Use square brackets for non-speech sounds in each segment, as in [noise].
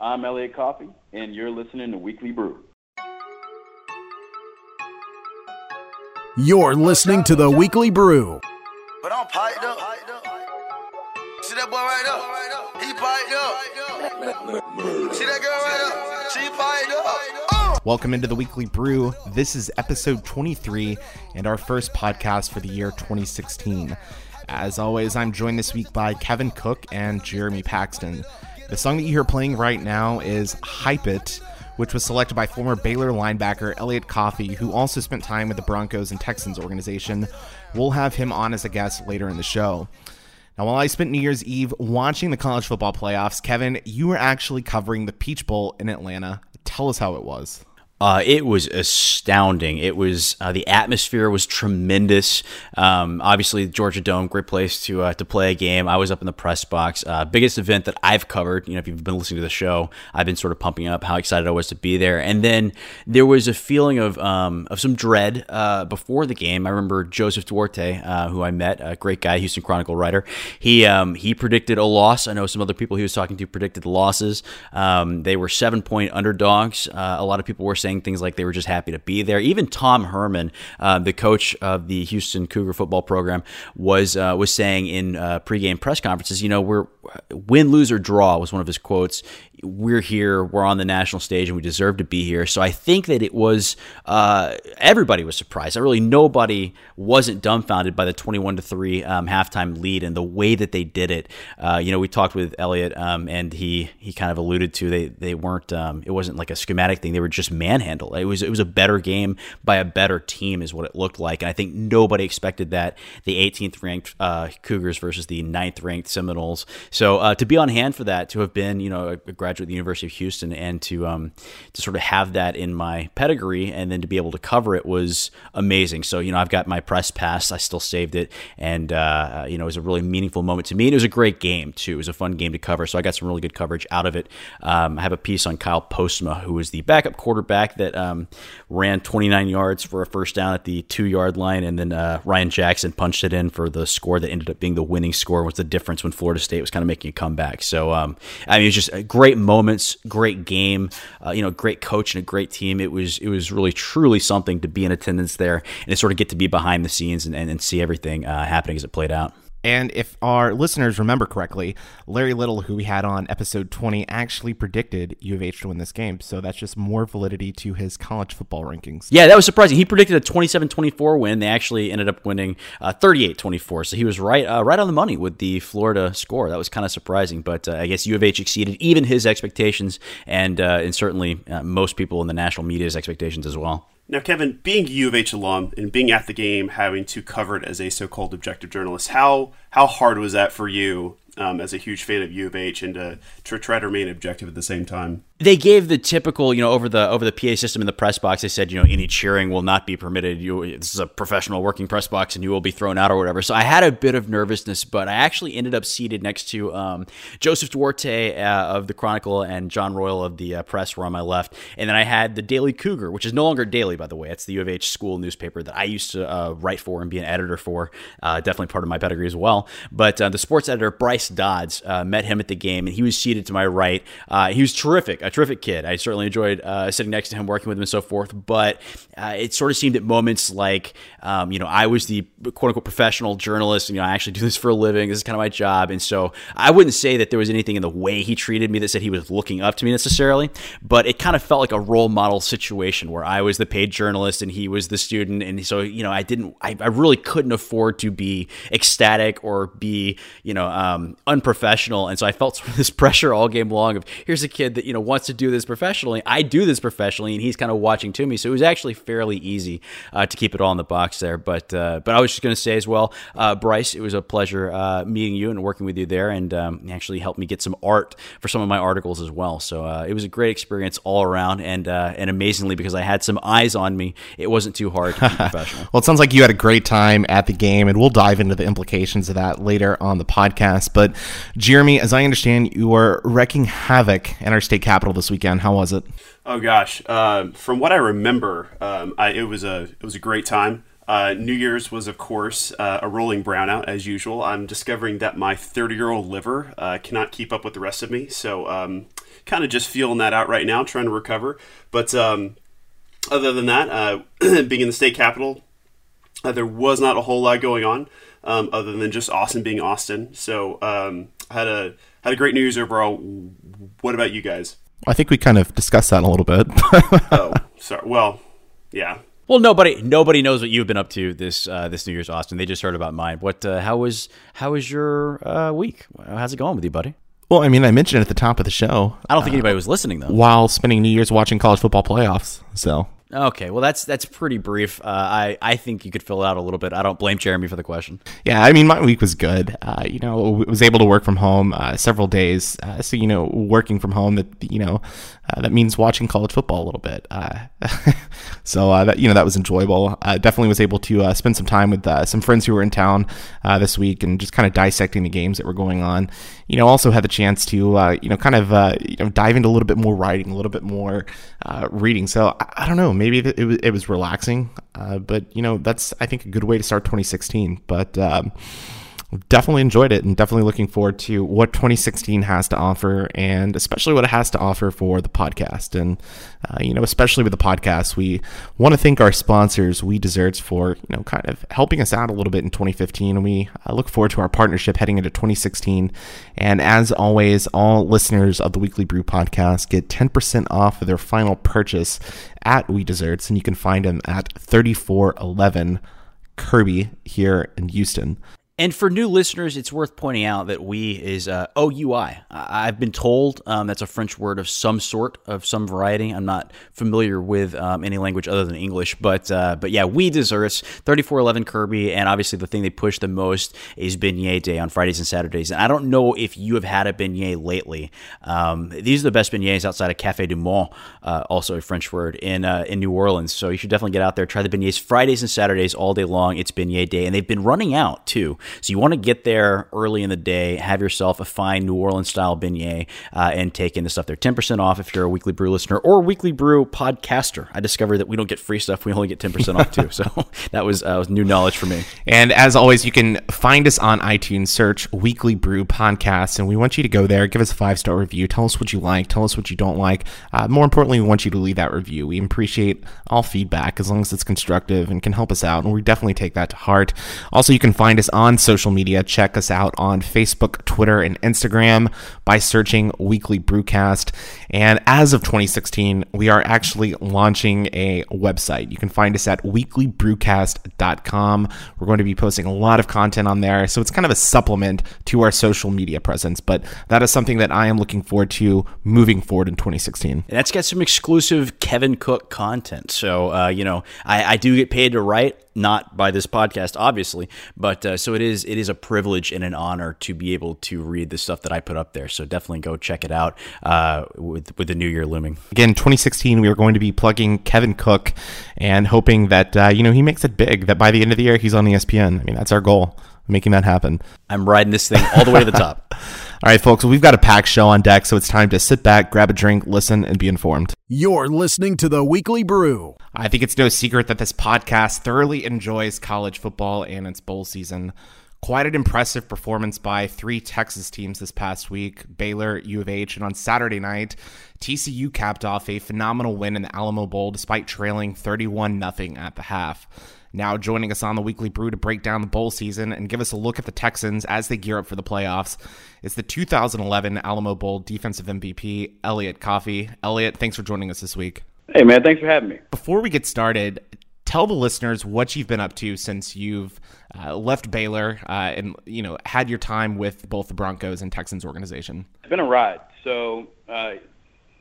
I'm Elliot Coffey, and you're listening to Weekly Brew. You're listening to the Weekly Brew. But I'm piped up. See that boy right there? He piped up. See that girl right there? She piped up. Uh. Welcome into the Weekly Brew. This is episode 23 and our first podcast for the year 2016. As always, I'm joined this week by Kevin Cook and Jeremy Paxton. The song that you hear playing right now is Hype It, which was selected by former Baylor linebacker Elliot Coffey, who also spent time with the Broncos and Texans organization. We'll have him on as a guest later in the show. Now, while I spent New Year's Eve watching the college football playoffs, Kevin, you were actually covering the Peach Bowl in Atlanta. Tell us how it was. Uh, it was astounding. It was uh, the atmosphere was tremendous. Um, obviously, Georgia Dome, great place to uh, to play a game. I was up in the press box. Uh, biggest event that I've covered. You know, if you've been listening to the show, I've been sort of pumping up how excited I was to be there. And then there was a feeling of um, of some dread uh, before the game. I remember Joseph Duarte, uh, who I met, a great guy, Houston Chronicle writer. He um, he predicted a loss. I know some other people he was talking to predicted losses. Um, they were seven point underdogs. a lot of people were saying saying things like they were just happy to be there. Even Tom Herman, uh, the coach of the Houston Cougar football program, was uh, was saying in uh, pregame press conferences, you know, we're win, lose or draw was one of his quotes we're here, we're on the national stage, and we deserve to be here. So I think that it was uh, everybody was surprised. I really nobody wasn't dumbfounded by the twenty-one to three um, halftime lead and the way that they did it. Uh, you know, we talked with Elliot, um, and he he kind of alluded to they they weren't um, it wasn't like a schematic thing. They were just manhandled. It was it was a better game by a better team, is what it looked like. And I think nobody expected that the 18th ranked uh, Cougars versus the 9th ranked Seminoles. So uh, to be on hand for that, to have been you know a, graduate of the University of Houston, and to um, to sort of have that in my pedigree, and then to be able to cover it was amazing. So you know, I've got my press pass. I still saved it, and uh, you know, it was a really meaningful moment to me. And it was a great game too. It was a fun game to cover. So I got some really good coverage out of it. Um, I have a piece on Kyle Postma, who was the backup quarterback that um, ran 29 yards for a first down at the two yard line, and then uh, Ryan Jackson punched it in for the score that ended up being the winning score. Was the difference when Florida State was kind of making a comeback. So um, I mean, it was just great moments, great game, uh, you know, great coach and a great team. It was it was really truly something to be in attendance there and to sort of get to be behind the scenes and, and, and see everything uh, happening as it played out. And if our listeners remember correctly, Larry Little, who we had on episode 20, actually predicted U of H to win this game. So that's just more validity to his college football rankings. Yeah, that was surprising. He predicted a 27 24 win. They actually ended up winning 38 uh, 24. So he was right uh, right on the money with the Florida score. That was kind of surprising. But uh, I guess U of H exceeded even his expectations and, uh, and certainly uh, most people in the national media's expectations as well. Now, Kevin, being U of H alum and being at the game, having to cover it as a so-called objective journalist, how how hard was that for you um, as a huge fan of U of H and to, to try to remain objective at the same time? they gave the typical, you know, over the over the PA system in the press box. They said, you know, any cheering will not be permitted. You, this is a professional working press box, and you will be thrown out or whatever. So I had a bit of nervousness, but I actually ended up seated next to um, Joseph Duarte uh, of the Chronicle and John Royal of the uh, Press were on my left, and then I had the Daily Cougar, which is no longer daily, by the way. It's the U of H school newspaper that I used to uh, write for and be an editor for. Uh, definitely part of my pedigree as well. But uh, the sports editor Bryce Dodds uh, met him at the game, and he was seated to my right. he was terrific, a terrific kid. I certainly enjoyed uh, sitting next to him, working with him, and so forth. But uh, it sort of seemed at moments like, um, you know, I was the quote unquote professional journalist. And, you know, I actually do this for a living. This is kind of my job. And so I wouldn't say that there was anything in the way he treated me that said he was looking up to me necessarily. But it kind of felt like a role model situation where I was the paid journalist and he was the student. And so, you know, I didn't, I, I really couldn't afford to be ecstatic or be, you know, um, unprofessional. And so I felt sort [laughs] of this pressure all game long of here's a kid that, you know, wants to do this professionally. I do this professionally, and he's kind of watching to me. So it was actually fairly easy uh, to keep it all in the box there. But uh, but I was just going to say as well, uh, Bryce, it was a pleasure uh, meeting you and working with you there, and um, actually helped me get some art for some of my articles as well. So uh, it was a great experience all around, and uh, and amazingly because I had some eyes on me, it wasn't too hard to be [laughs] professional. well, it sounds like you had a great time at the game, and we'll dive into the implications of that later on the podcast. But Jeremy, as I understand, you are wrecking havoc in our state capital this weekend. How was it? Oh gosh, uh, from what I remember, um, I, it was a it was a great time. Uh, New Year's was, of course, uh, a rolling brownout as usual. I'm discovering that my 30 year old liver uh, cannot keep up with the rest of me, so um, kind of just feeling that out right now, trying to recover. But um, other than that, uh, [clears throat] being in the state capital, uh, there was not a whole lot going on um, other than just Austin being Austin. So um, had a had a great New Year's overall. What about you guys? I think we kind of discussed that a little bit. [laughs] oh, sorry. Well, yeah. Well, nobody nobody knows what you've been up to this uh, this New Year's, Austin. They just heard about mine. What? Uh, how was how was your uh, week? How's it going with you, buddy? Well, I mean, I mentioned it at the top of the show. I don't think anybody was listening though. While spending New Year's watching college football playoffs, so Okay, well that's that's pretty brief. Uh, I I think you could fill it out a little bit. I don't blame Jeremy for the question. Yeah, I mean my week was good. Uh, you know, was able to work from home uh, several days. Uh, so you know, working from home that you know uh, that means watching college football a little bit. Uh, [laughs] so that you know that was enjoyable. definitely was able to spend some time with some friends who were in town this week and just kind of dissecting the games that were going on. You know, also had the chance to you know kind of you know dive into a little bit more writing, a little bit more reading. So I, I don't know maybe it was, it was relaxing, uh, but you know that's I think a good way to start 2016. But um, definitely enjoyed it and definitely looking forward to what 2016 has to offer and especially what it has to offer for the podcast. And uh, you know especially with the podcast we want to thank our sponsors we desserts for you know kind of helping us out a little bit in 2015 and we uh, look forward to our partnership heading into 2016 and as always all listeners of the weekly brew podcast get 10% off of their final purchase at we desserts. And you can find them at 3411 Kirby here in Houston. And for new listeners, it's worth pointing out that we is uh, OUI. I've been told um, that's a French word of some sort, of some variety. I'm not familiar with um, any language other than English, but uh, but yeah, we desserts 3411 Kirby, and obviously the thing they push the most is beignet day on Fridays and Saturdays. And I don't know if you have had a beignet lately. Um, these are the best beignets outside of Cafe du Monde, uh, also a French word in uh, in New Orleans. So you should definitely get out there, try the beignets Fridays and Saturdays all day long. It's beignet day, and they've been running out too. So you want to get there early in the day, have yourself a fine New Orleans style beignet, uh, and take in the stuff. They're 10% off if you're a Weekly Brew listener or Weekly Brew podcaster. I discovered that we don't get free stuff, we only get 10% off too. So [laughs] that was, uh, was new knowledge for me. And as always, you can find us on iTunes, search Weekly Brew Podcast, and we want you to go there, give us a five star review, tell us what you like, tell us what you don't like. Uh, more importantly, we want you to leave that review. We appreciate all feedback as long as it's constructive and can help us out, and we definitely take that to heart. Also, you can find us on social media. Check us out on Facebook, Twitter, and Instagram by searching Weekly Brewcast. And as of 2016, we are actually launching a website. You can find us at weeklybrewcast.com. We're going to be posting a lot of content on there. So it's kind of a supplement to our social media presence, but that is something that I am looking forward to moving forward in 2016. And that's got some exclusive Kevin Cook content. So, uh, you know, I, I do get paid to write not by this podcast, obviously, but uh, so it is. It is a privilege and an honor to be able to read the stuff that I put up there. So definitely go check it out uh, with with the new year looming. Again, 2016, we are going to be plugging Kevin Cook and hoping that uh, you know he makes it big. That by the end of the year, he's on ESPN. I mean, that's our goal, making that happen. I'm riding this thing all the way to the top. [laughs] All right, folks, we've got a packed show on deck, so it's time to sit back, grab a drink, listen, and be informed. You're listening to the Weekly Brew. I think it's no secret that this podcast thoroughly enjoys college football and its bowl season. Quite an impressive performance by three Texas teams this past week Baylor, U of H, and on Saturday night, TCU capped off a phenomenal win in the Alamo Bowl despite trailing 31 0 at the half. Now joining us on the Weekly Brew to break down the bowl season and give us a look at the Texans as they gear up for the playoffs is the 2011 Alamo Bowl defensive MVP, Elliot Coffey. Elliot, thanks for joining us this week. Hey, man, thanks for having me. Before we get started, tell the listeners what you've been up to since you've uh, left Baylor uh, and you know had your time with both the Broncos and Texans organization. It's been a ride. So uh,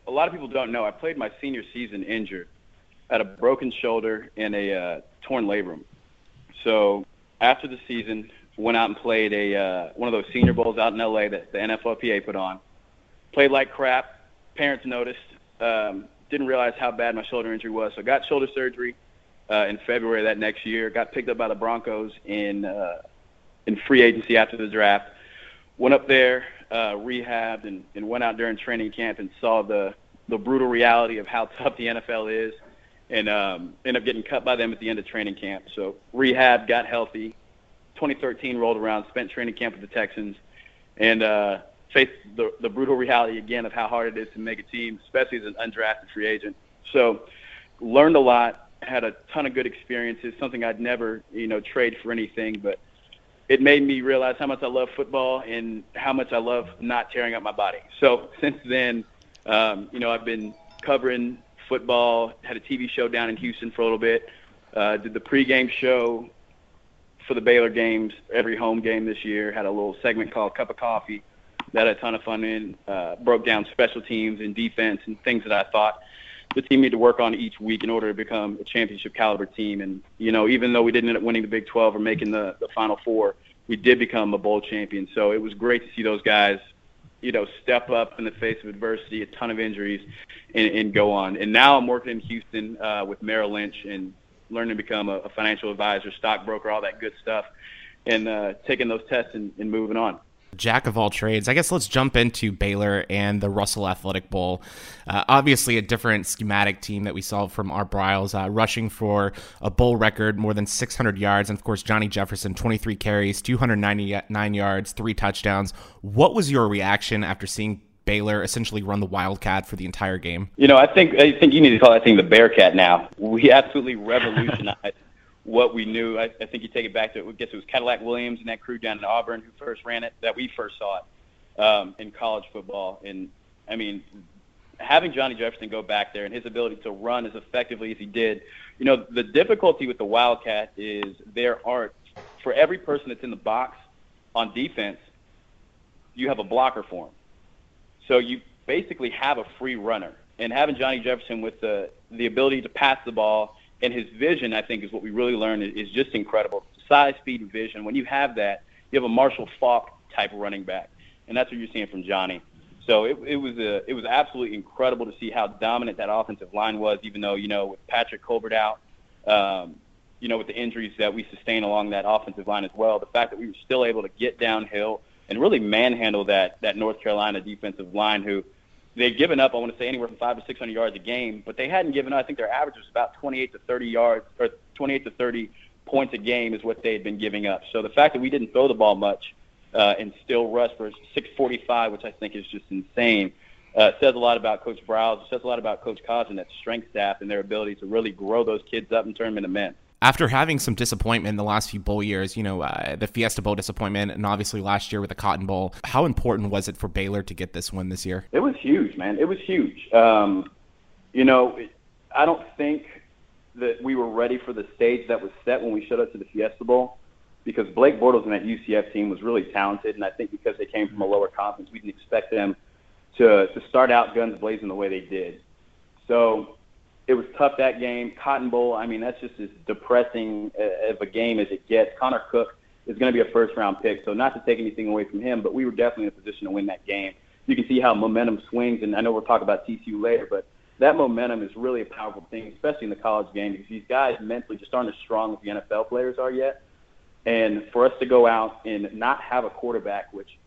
a lot of people don't know I played my senior season injured, had a broken shoulder and a uh, torn labrum. So after the season, went out and played a uh, one of those senior bowls out in LA that the NFLPA put on. Played like crap. Parents noticed. Um, didn't realize how bad my shoulder injury was. So got shoulder surgery uh, in February that next year. Got picked up by the Broncos in uh, in free agency after the draft. Went up there, uh, rehabbed, and, and went out during training camp and saw the the brutal reality of how [laughs] tough the NFL is and um, ended up getting cut by them at the end of training camp. So rehab, got healthy. 2013 rolled around, spent training camp with the Texans, and uh, face the, the brutal reality again of how hard it is to make a team, especially as an undrafted free agent. So, learned a lot, had a ton of good experiences, something I'd never, you know, trade for anything, but it made me realize how much I love football and how much I love not tearing up my body. So since then, um, you know, I've been covering football, had a TV show down in Houston for a little bit, uh, did the pregame show for the Baylor games, every home game this year, had a little segment called Cup of Coffee that had a ton of fun in, uh, broke down special teams and defense and things that I thought the team needed to work on each week in order to become a championship caliber team. And, you know, even though we didn't end up winning the Big 12 or making the, the Final Four, we did become a bowl champion. So it was great to see those guys, you know, step up in the face of adversity, a ton of injuries, and, and go on. And now I'm working in Houston uh, with Merrill Lynch and learning to become a, a financial advisor, stockbroker, all that good stuff, and uh, taking those tests and, and moving on jack of all trades. I guess let's jump into Baylor and the Russell Athletic Bowl. Uh, obviously, a different schematic team that we saw from Art Briles, uh, rushing for a bowl record, more than 600 yards. And of course, Johnny Jefferson, 23 carries, 299 yards, three touchdowns. What was your reaction after seeing Baylor essentially run the Wildcat for the entire game? You know, I think I think you need to call that thing the Bearcat now. We absolutely [laughs] revolutionized what we knew. I, I think you take it back to, I guess it was Cadillac Williams and that crew down in Auburn who first ran it, that we first saw it um, in college football. And, I mean, having Johnny Jefferson go back there and his ability to run as effectively as he did, you know, the difficulty with the Wildcat is there are, for every person that's in the box on defense, you have a blocker for him. So you basically have a free runner. And having Johnny Jefferson with the, the ability to pass the ball and his vision, I think, is what we really learned is just incredible. Size, speed, and vision. When you have that, you have a Marshall Faulk type running back, and that's what you're seeing from Johnny. So it, it was a, it was absolutely incredible to see how dominant that offensive line was. Even though you know with Patrick Colbert out, um, you know with the injuries that we sustained along that offensive line as well, the fact that we were still able to get downhill and really manhandle that that North Carolina defensive line who they'd given up, I want to say, anywhere from five to 600 yards a game, but they hadn't given up. I think their average was about 28 to 30 yards, or 28 to 30 points a game is what they had been giving up. So the fact that we didn't throw the ball much uh, and still rush for 645, which I think is just insane, uh, says a lot about Coach Briles. It says a lot about Coach Kaz and that strength staff and their ability to really grow those kids up and turn them into men after having some disappointment in the last few bowl years, you know, uh, the Fiesta Bowl disappointment, and obviously last year with the Cotton Bowl, how important was it for Baylor to get this win this year? It was huge, man. It was huge. Um, you know, I don't think that we were ready for the stage that was set when we showed up to the Fiesta Bowl because Blake Bortles and that UCF team was really talented, and I think because they came from a lower conference, we didn't expect them to to start out guns blazing the way they did. So it was tough that game. Cotton Bowl, I mean, that's just as depressing of a game as it gets. Connor Cook is going to be a first round pick, so not to take anything away from him, but we were definitely in a position to win that game. You can see how momentum swings, and I know we'll talk about TCU later, but that momentum is really a powerful thing, especially in the college game, because these guys mentally just aren't as strong as the NFL players are yet. And for us to go out and not have a quarterback, which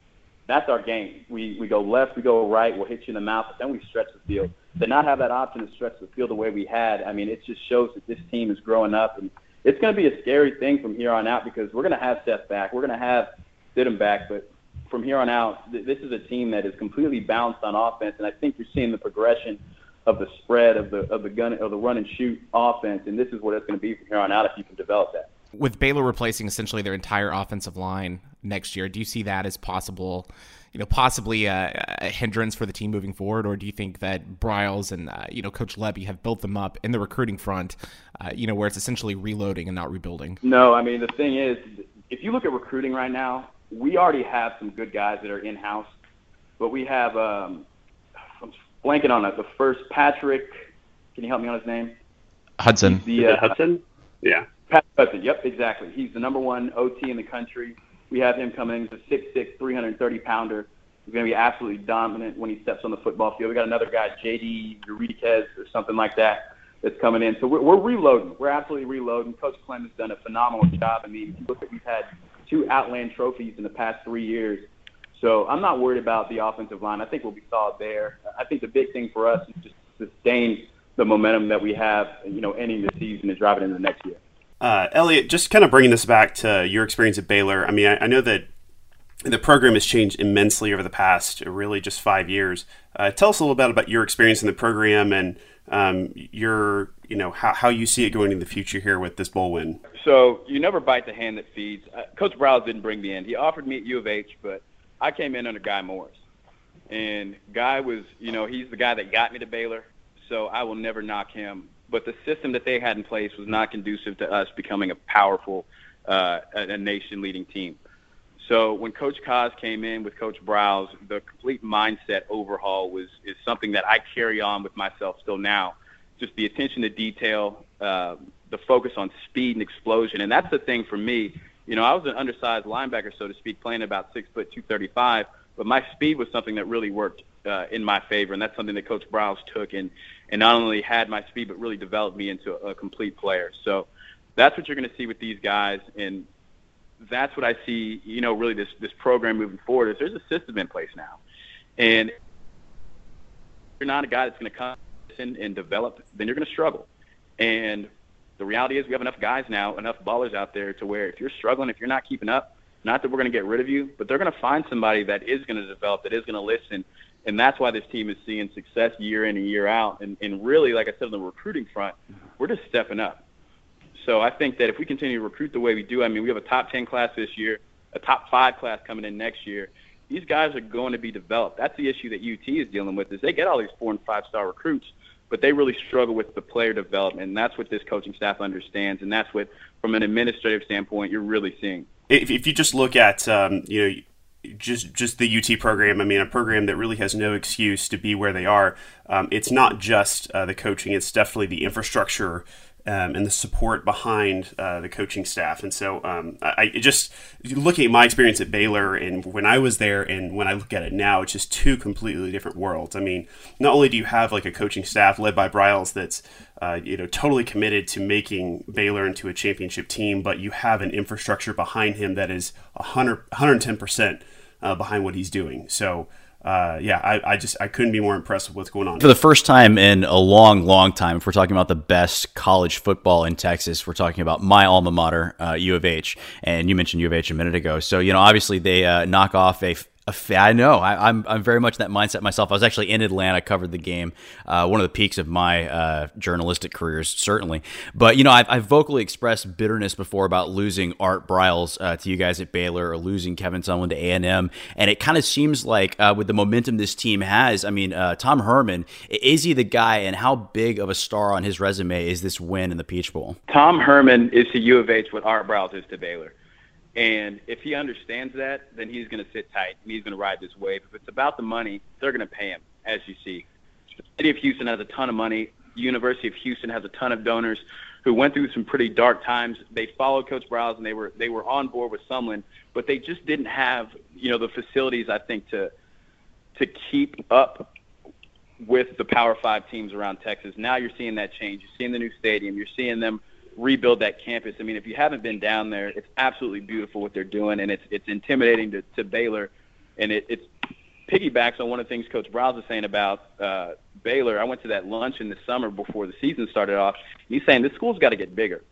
that's our game. We we go left, we go right, we'll hit you in the mouth, but then we stretch the field. To not have that option to stretch the field the way we had, I mean, it just shows that this team is growing up, and it's going to be a scary thing from here on out because we're going to have Seth back, we're going to have Stidham back, but from here on out, th- this is a team that is completely balanced on offense, and I think you're seeing the progression of the spread of the of the gun of the run and shoot offense, and this is what it's going to be from here on out if you can develop that. With Baylor replacing essentially their entire offensive line next year, do you see that as possible? You know, possibly a, a hindrance for the team moving forward, or do you think that Briles and uh, you know Coach Lebby have built them up in the recruiting front? Uh, you know, where it's essentially reloading and not rebuilding. No, I mean the thing is, if you look at recruiting right now, we already have some good guys that are in house, but we have um, I'm blanking on it. The first Patrick, can you help me on his name? Hudson. The uh, Hudson. Yeah. Pat Hudson. Yep, exactly. He's the number one OT in the country. We have him coming. He's a 6'6", 330 pounder. He's going to be absolutely dominant when he steps on the football field. We got another guy, JD Enriquez or something like that, that's coming in. So we're, we're reloading. We're absolutely reloading. Coach Clem has done a phenomenal job. I mean, look at we've had two Outland trophies in the past three years. So I'm not worried about the offensive line. I think we'll be solid there. I think the big thing for us is just sustain the momentum that we have, you know, ending the season and driving into the next year. Uh, Elliot, just kind of bringing this back to your experience at Baylor. I mean, I, I know that the program has changed immensely over the past really just five years. Uh, tell us a little bit about your experience in the program and um, your, you know, how, how you see it going in the future here with this bowl win. So you never bite the hand that feeds. Uh, Coach Briles didn't bring me in. He offered me at U of H, but I came in under Guy Morriss. And Guy was, you know, he's the guy that got me to Baylor, so I will never knock him. But the system that they had in place was not conducive to us becoming a powerful, uh, a nation-leading team. So when Coach Kaz came in with Coach Briles, the complete mindset overhaul was is something that I carry on with myself still now. Just the attention to detail, uh, the focus on speed and explosion, and that's the thing for me. You know, I was an undersized linebacker, so to speak, playing about six foot two thirty five, but my speed was something that really worked uh, in my favor, and that's something that Coach Briles took and and not only had my speed, but really developed me into a, a complete player. So that's what you're going to see with these guys, and that's what I see. You know, really this this program moving forward is there's a system in place now, and you're not a guy that's going to come in and develop, then you're going to struggle. And the reality is we have enough guys now, enough ballers out there to where if you're struggling, if you're not keeping up, not that we're going to get rid of you, but they're going to find somebody that is going to develop, that is going to listen. And that's why this team is seeing success year in and year out. And, and really, like I said, on the recruiting front, we're just stepping up. So I think that if we continue to recruit the way we do, I mean, we have a top 10 class this year, a top five class coming in next year. These guys are going to be developed. That's the issue that UT is dealing with is they get all these four and five star recruits, but they really struggle with the player development. And that's what this coaching staff understands. And that's what, from an administrative standpoint, you're really seeing. If, if you just look at, um, you know, just just the UT program. I mean, a program that really has no excuse to be where they are. Um, it's not just uh, the coaching; it's definitely the infrastructure um, and the support behind uh, the coaching staff. And so um, I, I, just looking at my experience at Baylor and when I was there and when I look at it now, it's just two completely different worlds. I mean, not only do you have like a coaching staff led by Briles that's uh, you know totally committed to making Baylor into a championship team, but you have an infrastructure behind him that is 100 110 percent uh, behind what he's doing. So uh, yeah, I, I just I couldn't be more impressed with what's going on. For the first time in a long, long time, if we're talking about the best college football in Texas, we're talking about my alma mater, uh, U of H, and you mentioned U of H a minute ago. So you know, obviously they uh, knock off a I know. I, am I'm, I'm very much in that mindset myself. I was actually in Atlanta, covered the game, uh, one of the peaks of my uh, journalistic careers, certainly. But you know, I've, I've, vocally expressed bitterness before about losing Art Briles uh, to you guys at Baylor or losing Kevin Sumlin to A and M, and it kind of seems like uh, with the momentum this team has, I mean, uh, Tom Herman is he the guy, and how big of a star on his resume is this win in the Peach Bowl? Tom Herman is to U of H what Art Briles is to Baylor. And if he understands that, then he's going to sit tight and he's going to ride this wave. If it's about the money, they're going to pay him, as you see. The city of Houston has a ton of money. University of Houston has a ton of donors who went through some pretty dark times. They followed Coach Briles and they were they were on board with Sumlin, but they just didn't have you know the facilities I think to to keep up with the Power Five teams around Texas. Now you're seeing that change. You're seeing the new stadium. You're seeing them rebuild that campus. I mean, if you haven't been down there, it's absolutely beautiful what they're doing, and it's it's intimidating to, to Baylor, and it it's piggybacks on one of the things Coach Briles was saying about uh, Baylor. I went to that lunch in the summer before the season started off. He's saying this school's got to get bigger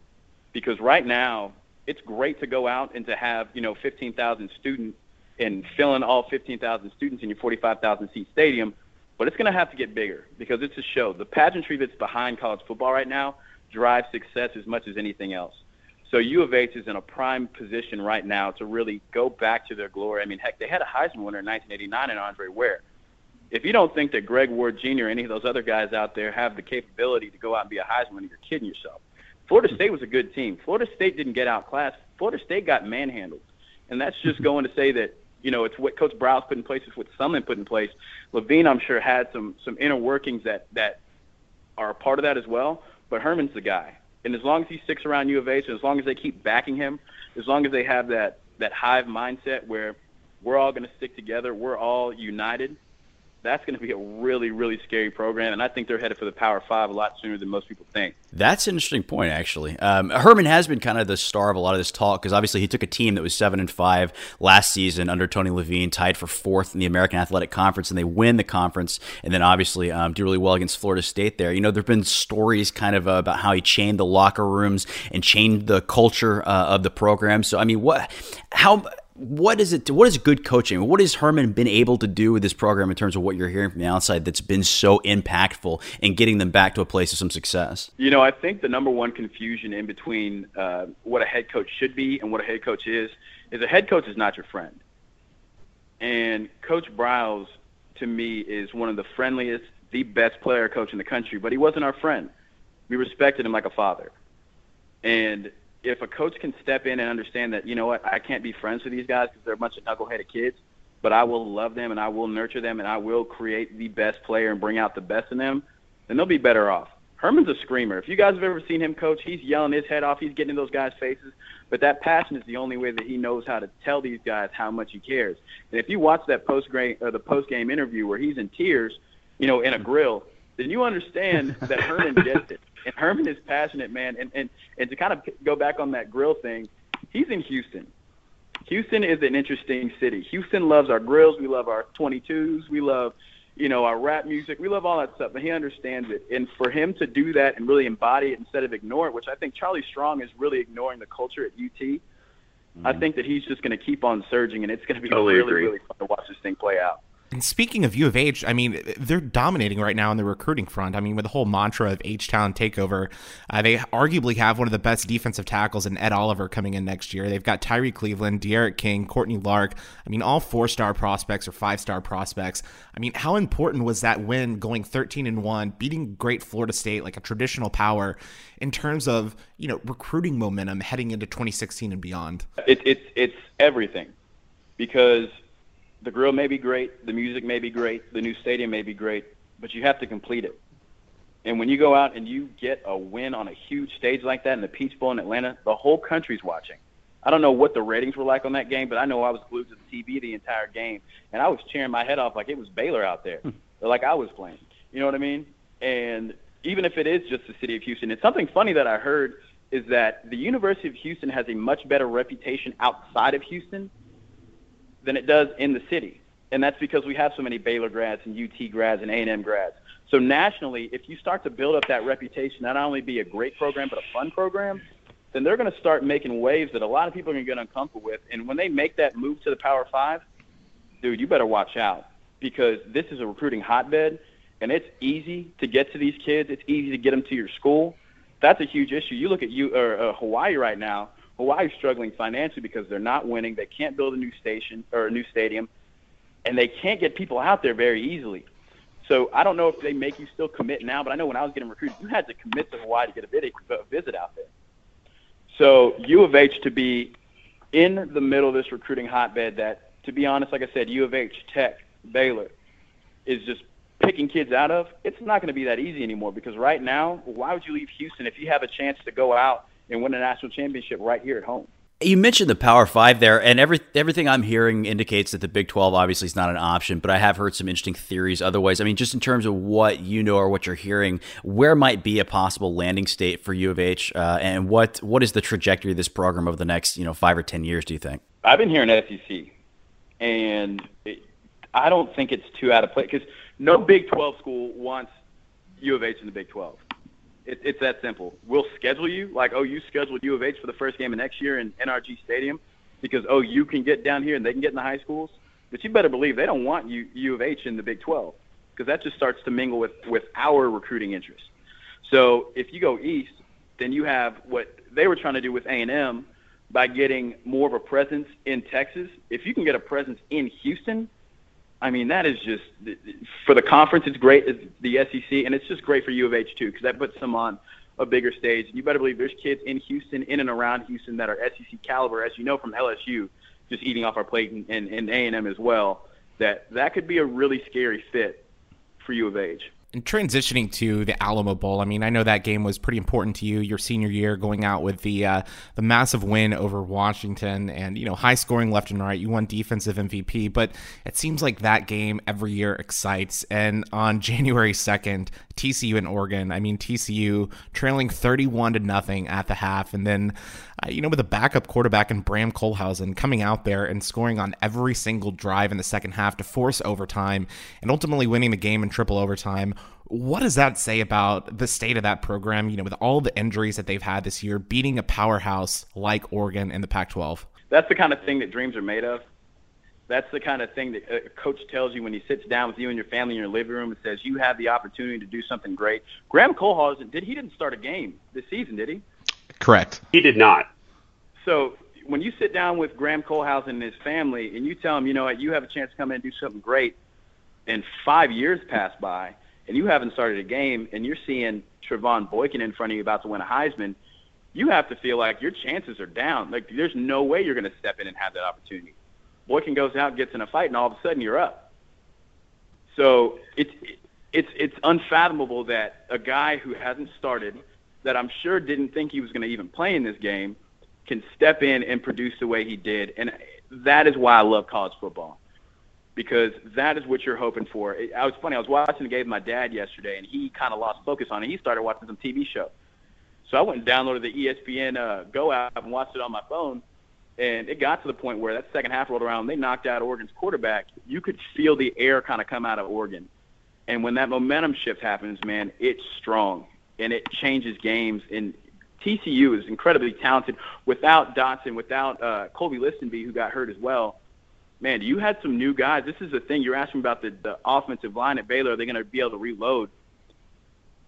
because right now it's great to go out and to have you know 15,000 students and filling all 15,000 students in your 45,000 seat stadium, but it's going to have to get bigger because it's a show. The pageantry that's behind college football right now drive success as much as anything else. So U of H is in a prime position right now to really go back to their glory. I mean, heck, they had a Heisman winner in 1989 in Andre Ware. If you don't think that Greg Ward Jr. or any of those other guys out there have the capability to go out and be a Heisman winner, you're kidding yourself. Florida State was a good team. Florida State didn't get outclassed. Florida State got manhandled. And that's just going to say that, you know, it's what Coach Briles put in place, it's what Sumlin put in place. Levine, I'm sure, had some some inner workings that that are a part of that as well. But Herman's the guy. And as long as he sticks around U of H, and as long as they keep backing him, as long as they have that that hive mindset where we're all going to stick together, we're all united, that's going to be a really, really scary program. And I think they're headed for the Power Five a lot sooner than most people think. That's an interesting point, actually. Um, Herman has been kind of the star of a lot of this talk because obviously he took a team that was seven and five last season under Tony Levine, tied for fourth in the American Athletic Conference, and they win the conference, and then obviously um, do really well against Florida State. There, you know, there've been stories kind of uh, about how he chained the locker rooms and changed the culture uh, of the program. So, I mean, what, how what is it? What is good coaching? What has Herman been able to do with this program in terms of what you're hearing from the outside that's been so impactful in getting them back to a place of some success? You know, I think the number one confusion in between uh, what a head coach should be and what a head coach is is a head coach is not your friend. And Coach Briles, to me, is one of the friendliest, the best player coach in the country, but he wasn't our friend. We respected him like a father. And if a coach can step in and understand that, you know what, I can't be friends with these guys because they're a bunch of knuckleheaded kids, but I will love them and I will nurture them and I will create the best player and bring out the best in them, then they'll be better off. Herman's a screamer. If you guys have ever seen him coach, he's yelling his head off. He's getting in those guys' faces. But that passion is the only way that he knows how to tell these guys how much he cares. And if you watch that post game or the post game interview where he's in tears, you know, in a grill, then you understand that Herman gets it. And Herman is passionate, man. And and and to kind of go back on that grill thing, he's in Houston. Houston is an interesting city. Houston loves our grills. We love our 22s. We love, you know, our rap music. We love all that stuff. But he understands it. And for him to do that and really embody it instead of ignore it, which I think Charlie Strong is really ignoring the culture at UT. Mm-hmm. I think that he's just going to keep on surging, and it's going to be totally really, agree. really fun to watch this thing play out. And speaking of U of H, I mean, they're dominating right now in the recruiting front. I mean, with the whole mantra of H Town takeover, uh, they arguably have one of the best defensive tackles in Ed Oliver coming in next year. They've got Tyree Cleveland, D'Eriq King, Courtney Lark. I mean, all four star prospects or five star prospects. I mean, how important was that win going 13 and 1, beating great Florida State, like a traditional power, in terms of, you know, recruiting momentum heading into 2016 and beyond? It, it, it's everything because the grill may be great, the music may be great, the new stadium may be great, but you have to complete it. And when you go out and you get a win on a huge stage like that in the Peach Bowl in Atlanta, the whole country's watching. I don't know what the ratings were like on that game, but I know I was glued to the TV the entire game, and I was cheering my head off like it was Baylor out there, hmm. like I was playing. You know what I mean? And even if it is just the city of Houston, it's something funny that I heard is that the University of Houston has a much better reputation outside of Houston than it does in the city. And that's because we have so many Baylor grads and UT grads and A&M grads. So nationally, if you start to build up that reputation, not only be a great program but a fun program, then they're going to start making waves that a lot of people are going to get uncomfortable with. And when they make that move to the Power Five, dude, you better watch out because this is a recruiting hotbed, and it's easy to get to these kids. It's easy to get them to your school. That's a huge issue. You look at you or uh, Hawaii right now. Hawaii's struggling financially because they're not winning. They can't build a new station or a new stadium, and they can't get people out there very easily. So I don't know if they make you still commit now, but I know when I was getting recruited, you had to commit to Hawaii to get a visit, out there. So U of H to be in the middle of this recruiting hotbed that, to be honest, like I said, U of H, Tech, Baylor, is just picking kids out of, it's not going to be that easy anymore because right now, why would you leave Houston if you have a chance to go out and win a national championship right here at home. You mentioned the Power Five there, and every everything I'm hearing indicates that the Big Twelve obviously is not an option. But I have heard some interesting theories. Otherwise, I mean, just in terms of what you know or what you're hearing, where might be a possible landing state for U of H, uh, and what what is the trajectory of this program over the next you know five or ten years? Do you think? I've been hearing SEC, and it, I don't think it's too out of place because no Big Twelve school wants U of H in the Big Twelve. It, it's that simple. We'll schedule you like, oh, you scheduled U of H for the first game of next year in NRG Stadium because, oh, you can get down here and they can get in the high schools. But you better believe they don't want U, U of H in the Big 12 because that just starts to mingle with, with our recruiting interest. So if you go east, then you have what they were trying to do with A&M by getting more of a presence in Texas. If you can get a presence in Houston, I mean, that is just for the conference. It's great, the SEC, and it's just great for U of H too because that puts them on a bigger stage. And you better believe there's kids in Houston, in and around Houston, that are SEC caliber, as you know from LSU, just eating off our plate, and and A and M as well. That that could be a really scary fit for U of H. And transitioning to the Alamo Bowl, I mean, I know that game was pretty important to you your senior year, going out with the uh, the massive win over Washington, and you know, high scoring left and right. You won defensive MVP, but it seems like that game every year excites. And on [laughs] January second, TCU and Oregon. I mean, TCU trailing thirty one to nothing at the half, and then uh, you know, with a backup quarterback in Bram Kohlhausen coming out there and scoring on every single drive in the second half to force overtime, and ultimately winning the game in triple overtime what does that say about the state of that program, you know, with all the injuries that they've had this year, beating a powerhouse like Oregon in the Pac 12? That's the kind of thing that dreams are made of. That's the kind of thing that a coach tells you when he sits down with you and your family in your living room and says you have the opportunity to do something great. Bram Kohlhausen did he didn't start a game this season, did he? Correct. He did not. So when you sit down with Bram Kohlhausen and his family and you tell him, you know what, you have a chance to come in and do something great, and five years pass by and you haven't started a game and you're seeing Trevone Boykin in front of you about to win a Heisman, you have to feel like your chances are down. Like there's no way you're going to step in and have that opportunity. Boykin goes out, gets in a fight, and all of a sudden you're up. So it's it's it's unfathomable that a guy who hasn't started, that I'm sure didn't think he was going to even play in this game, can step in and produce the way he did, and that is why I love college football because that is what you're hoping for. I was funny. I was watching the game with my dad yesterday, and he kind of lost focus on it. He started watching some TV show. So I went and downloaded the ESPN uh, Go app and watched it on my phone. And it got to the point where that second half rolled around. They knocked out Oregon's quarterback. You could feel the air kind of come out of Oregon. And when that momentum shift happens, man, it's strong and it changes games. And TCU is incredibly talented. Without Doctson, without uh, Colby Listenbee, who got hurt as well, man, you had some new guys. This is the thing you're asking about the, the offensive line at Baylor. Are they going to be able to reload?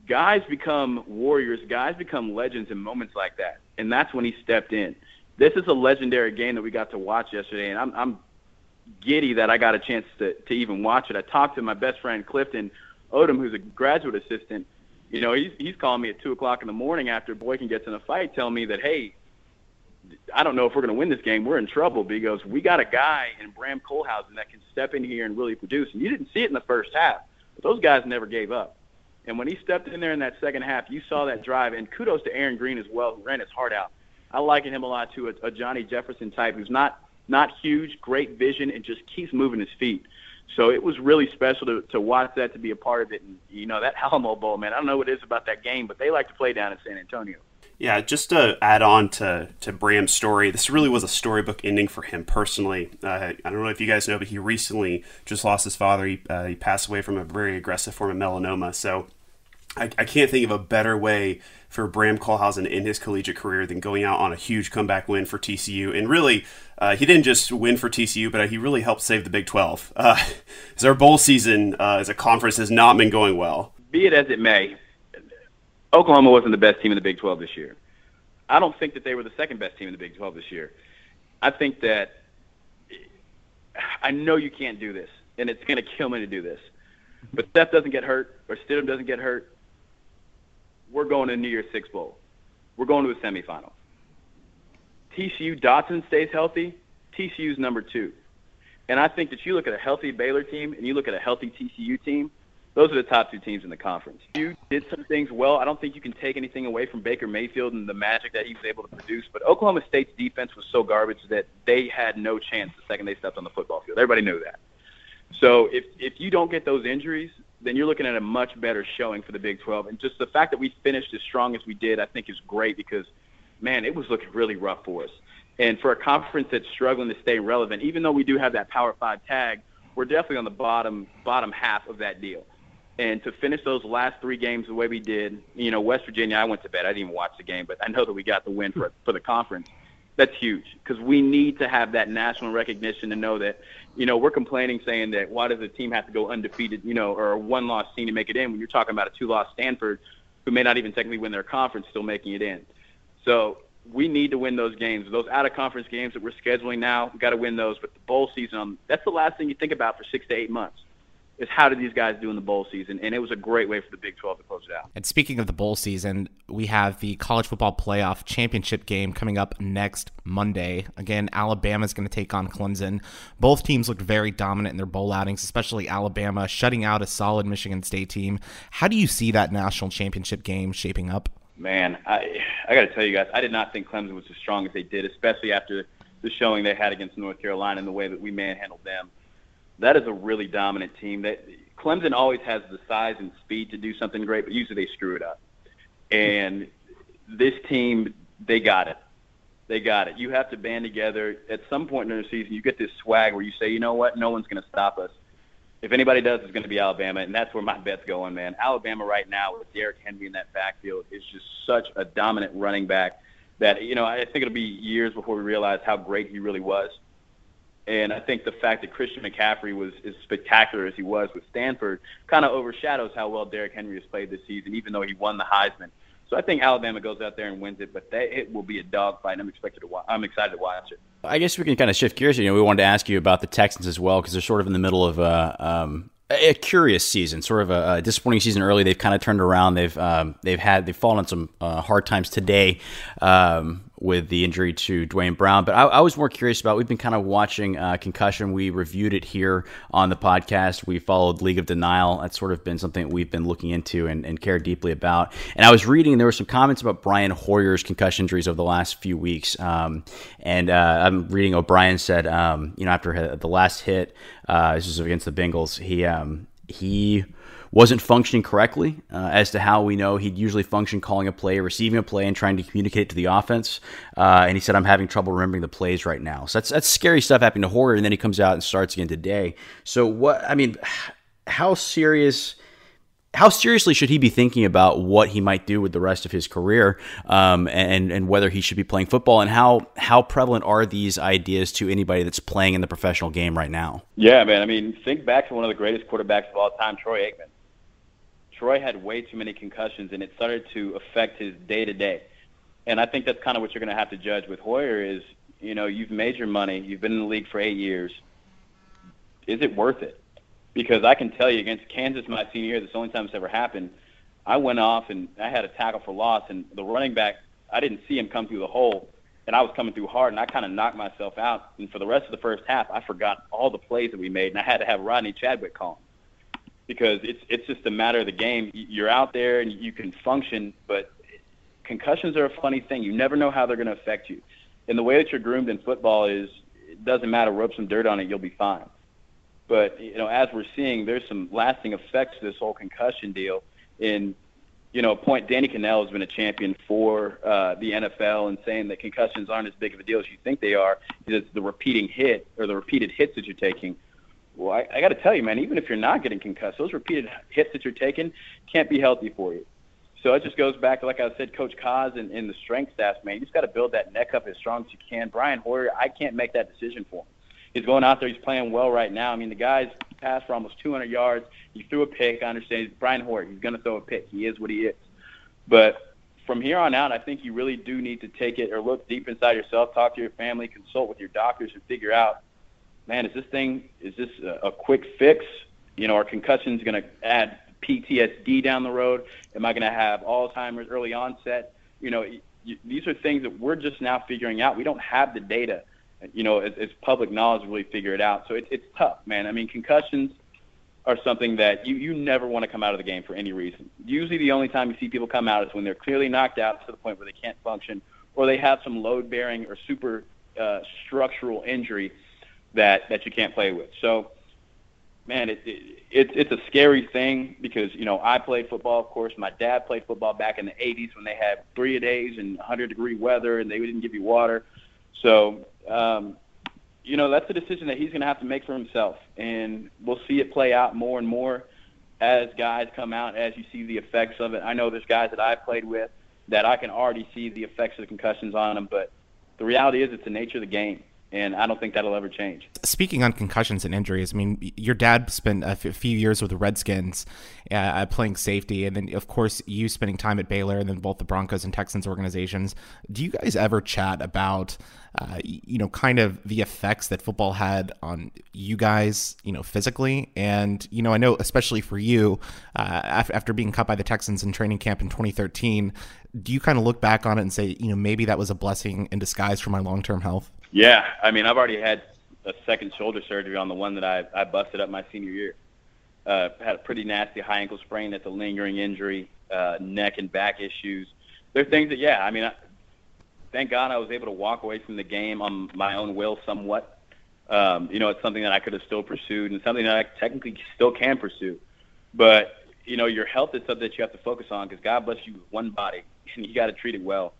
Guys become warriors. Guys become legends in moments like that, and that's when he stepped in. This is a legendary game that we got to watch yesterday, and I'm, I'm giddy that I got a chance to, to even watch it. I talked to my best friend Clifton Odom, who's a graduate assistant. You know, he's he's calling me at two o'clock in the morning after Boykin gets in a fight, telling me that hey, I don't know if we're going to win this game. We're in trouble because we got a guy in Bram Kohlhausen that can step in here and really produce. And you didn't see it in the first half, but those guys never gave up. And when he stepped in there in that second half, you saw that drive. And kudos to Aaron Green as well, who ran his heart out. I liken him a lot to a, a Johnny Jefferson type, who's not not huge, great vision, and just keeps moving his feet. So it was really special to, to watch that, to be a part of it. And, you know, that [laughs] Alamo Bowl, man, I don't know what it is about that game, but they like to play down in San Antonio. Yeah, just to add on to, to Bram's story, this really was a storybook ending for him personally. Uh, I don't know if you guys know, but he recently just lost his father. He, uh, he passed away from a very aggressive form of melanoma. So I, I can't think of a better way for Bram Kohlhausen in his collegiate career than going out on a huge comeback win for TCU. And really, uh, he didn't just win for TCU, but he really helped save the Big 12. Uh, [laughs] as bowl season uh, as a conference has not been going well. Be it as it may, Oklahoma wasn't the best team in the Big 12 this year. I don't think that they were the second best team in the Big 12 this year. I think that I know you can't do this, and it's going to kill me to do this. But Seth doesn't get hurt, or Stidham doesn't get hurt. We're going to New Year's Six Bowl. We're going to a semifinal. TCU Doctson stays healthy. TCU's number two. And I think that you look at a healthy Baylor team and you look at a healthy TCU team, those are the top two teams in the conference. You did some things well. I don't think you can take anything away from Baker Mayfield and the magic that he was able to produce. But Oklahoma State's defense was so garbage that they had no chance the second they stepped on the football field. Everybody knew that. So if if you don't get those injuries, then you're looking at a much better showing for the Big 12. And just the fact that we finished as strong as we did, I think, is great because, man, it was looking really rough for us. And for a conference that's struggling to stay relevant, even though we do have that Power Five tag, we're definitely on the bottom bottom half of that deal. And to finish those last three games the way we did, you know, West Virginia, I went to bed. I didn't even watch the game, but I know that we got the win for for the conference. That's huge because we need to have that national recognition to know that, you know, we're complaining saying that why does a team have to go undefeated, you know, or a one-loss team to make it in when you're talking about a two-loss Stanford who may not even technically win their conference still making it in. So we need to win those games. Those out-of-conference games that we're scheduling now, we've got to win those. But the bowl season, um, that's the last thing you think about for six to eight months is how did these guys do in the bowl season? And it was a great way for the Big 12 to close it out. And speaking of the bowl season, we have the college football playoff championship game coming up next Monday. Again, Alabama is going to take on Clemson. Both teams looked very dominant in their bowl outings, especially Alabama shutting out a solid Michigan State team. How do you see that national championship game shaping up? Man, I I got to tell you guys, I did not think Clemson was as strong as they did, especially after the showing they had against North Carolina and the way that we manhandled them that is a really dominant team. That Clemson always has the size and speed to do something great, but usually they screw it up. And this team, they got it. They got it. You have to band together. At some point in the season, you get this swag where you say, you know what, no one's going to stop us. If anybody does, it's going to be Alabama, and that's where my bet's going, man. Alabama right now with Derrick Henry in that backfield is just such a dominant running back. that you know I think it'll be years before we realize how great he really was. And I think the fact that Christian McCaffrey was as spectacular as he was with Stanford kind of overshadows how well Derrick Henry has played this season, even though he won the Heisman. So I think Alabama goes out there and wins it, but they, it will be a dogfight. I'm expected to watch. I'm excited to watch it. I guess we can kind of shift gears. You know, we wanted to ask you about the Texans as well because they're sort of in the middle of a um, a curious season, sort of a, a, disappointing season early. They've kind of turned around. They've um, they've had they've fallen on some uh, hard times today um, with the injury to Duane Brown. But I, I, was more curious about. We've been kind of watching uh, concussion. We reviewed it here on the podcast. We followed League of Denial. That's sort of been something that we've been looking into and, and care deeply about. And I was reading. There were some comments about Brian Hoyer's concussion injuries over the last few weeks. Um, and uh, I'm reading. O'Brien said, um, you know, after the last hit, uh, this was against the Bengals. He um, he wasn't functioning correctly uh, as to how we know he'd usually function calling a play, receiving a play, and trying to communicate it to the offense. Uh, and he said, I'm having trouble remembering the plays right now. So that's, that's scary stuff happening to Hoyer. And then he comes out and starts again today. So, what, I mean, how serious how seriously should he be thinking about what he might do with the rest of his career, um, and and whether he should be playing football, and how how prevalent are these ideas to anybody that's playing in the professional game right now? Yeah, man. I mean, think back to one of the greatest quarterbacks of all time, Troy Aikman. Troy had way too many concussions, and it started to affect his day to day. And I think that's kind of what you're going to have to judge with Hoyer is, you know, you've made your money, you've been in the league for eight years. Is it worth it? Because I can tell you, against Kansas my senior year, that's the only time it's ever happened. I went off and I had a tackle for loss, and the running back, I didn't see him come through the hole, and I was coming through hard, and I kind of knocked myself out. And for the rest of the first half, I forgot all the plays that we made, and I had to have Rodney Chadwick call because it's it's just a matter of the game. You're out there and you can function, but concussions are a funny thing. You never know how they're going to affect you. And the way that you're groomed in football is it doesn't matter. Rub some dirt on it, you'll be fine. But you know, as we're seeing, there's some lasting effects to this whole concussion deal. In you know, a point Danny Kanell has been a champion for uh, the NFL and saying that concussions aren't as big of a deal as you think they are. It's the repeating hit or the repeated hits that you're taking well, I, I got to tell you, man, even if you're not getting concussed, those repeated hits that you're taking can't be healthy for you. So it just goes back to, like I said, Coach Kaz and, and the strength staff, man. You just got to build that neck up as strong as you can. Brian Hoyer, I can't make that decision for him. He's going out there. He's playing well right now. I mean, the guy's passed for almost 200 yards. He threw a pick. I understand. Brian Hoyer. He's going to throw a pick. He is what he is. But from here on out, I think you really do need to take it or look deep inside yourself, talk to your family, consult with your doctors, and figure out man, is this thing is this a, a quick fix? You know, are concussions going to add PTSD down the road? Am I going to have Alzheimer's early onset? You know, you, these are things that we're just now figuring out. We don't have the data, you know, as, as public knowledge really figure it out. So it, it's tough, man. I mean, concussions are something that you, you never want to come out of the game for any reason. Usually the only time you see people come out is when they're clearly knocked out to the point where they can't function or they have some load bearing or super uh, structural injury that that you can't play with. So, man, it, it, it it's a scary thing because you know I played football. Of course, my dad played football back in the '80s when they had three a days and 100 degree weather, and they didn't give you water. So, um, you know, that's a decision that he's going to have to make for himself, and we'll see it play out more and more as guys come out, as you see the effects of it. I know there's guys that I've played with that I can already see the effects of the concussions on them, but the reality is it's the nature of the game and I don't think that'll ever change. Speaking on concussions and injuries, I mean, your dad spent a few years with the Redskins uh, playing safety, and then, of course, you spending time at Baylor and then both the Broncos and Texans organizations. Do you guys ever chat about, uh, you know, kind of the effects that football had on you guys, you know, physically? And, you know, I know, especially for you, uh, after being cut by the Texans in training camp in 2013, do you kind of look back on it and say, you know, maybe that was a blessing in disguise for my long term health? Yeah, I mean, I've already had a second shoulder surgery on the one that I I busted up my senior year. Uh, had a pretty nasty high ankle sprain. That's a lingering injury. Uh, neck and back issues. There are things that, yeah, I mean, I, thank God I was able to walk away from the game on my own will somewhat. Um, you know, it's something that I could have still pursued and something that I technically still can pursue. But, you know, your health is something that you have to focus on because God bless you with one body [laughs] and you got to treat it well.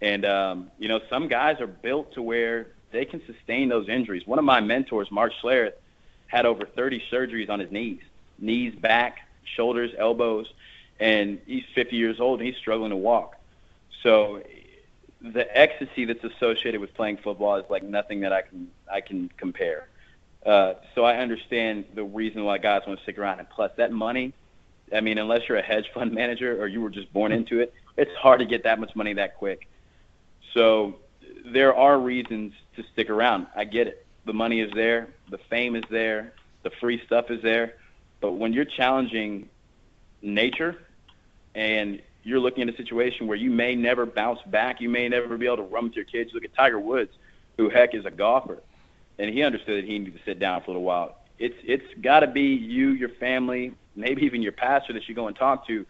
And, um, you know, some guys are built to where they can sustain those injuries. One of my mentors, Mark Schlereth, had over 30 surgeries on his knees, knees, back, shoulders, elbows, and he's 50 years old and he's struggling to walk. So the ecstasy that's associated with playing football is like nothing that I can I can compare. Uh, so I understand the reason why guys want to stick around, and plus that money. I mean, unless you're a hedge fund manager or you were just born into it, it's hard to get that much money that quick. So there are reasons to stick around. I get it. The money is there, the fame is there, the free stuff is there. But when you're challenging nature and you're looking at a situation where you may never bounce back, you may never be able to run with your kids. Look at Tiger Woods, who heck is a golfer, and he understood that he needed to sit down for a little while. It's it's got to be you, your family, maybe even your pastor that you go and talk to,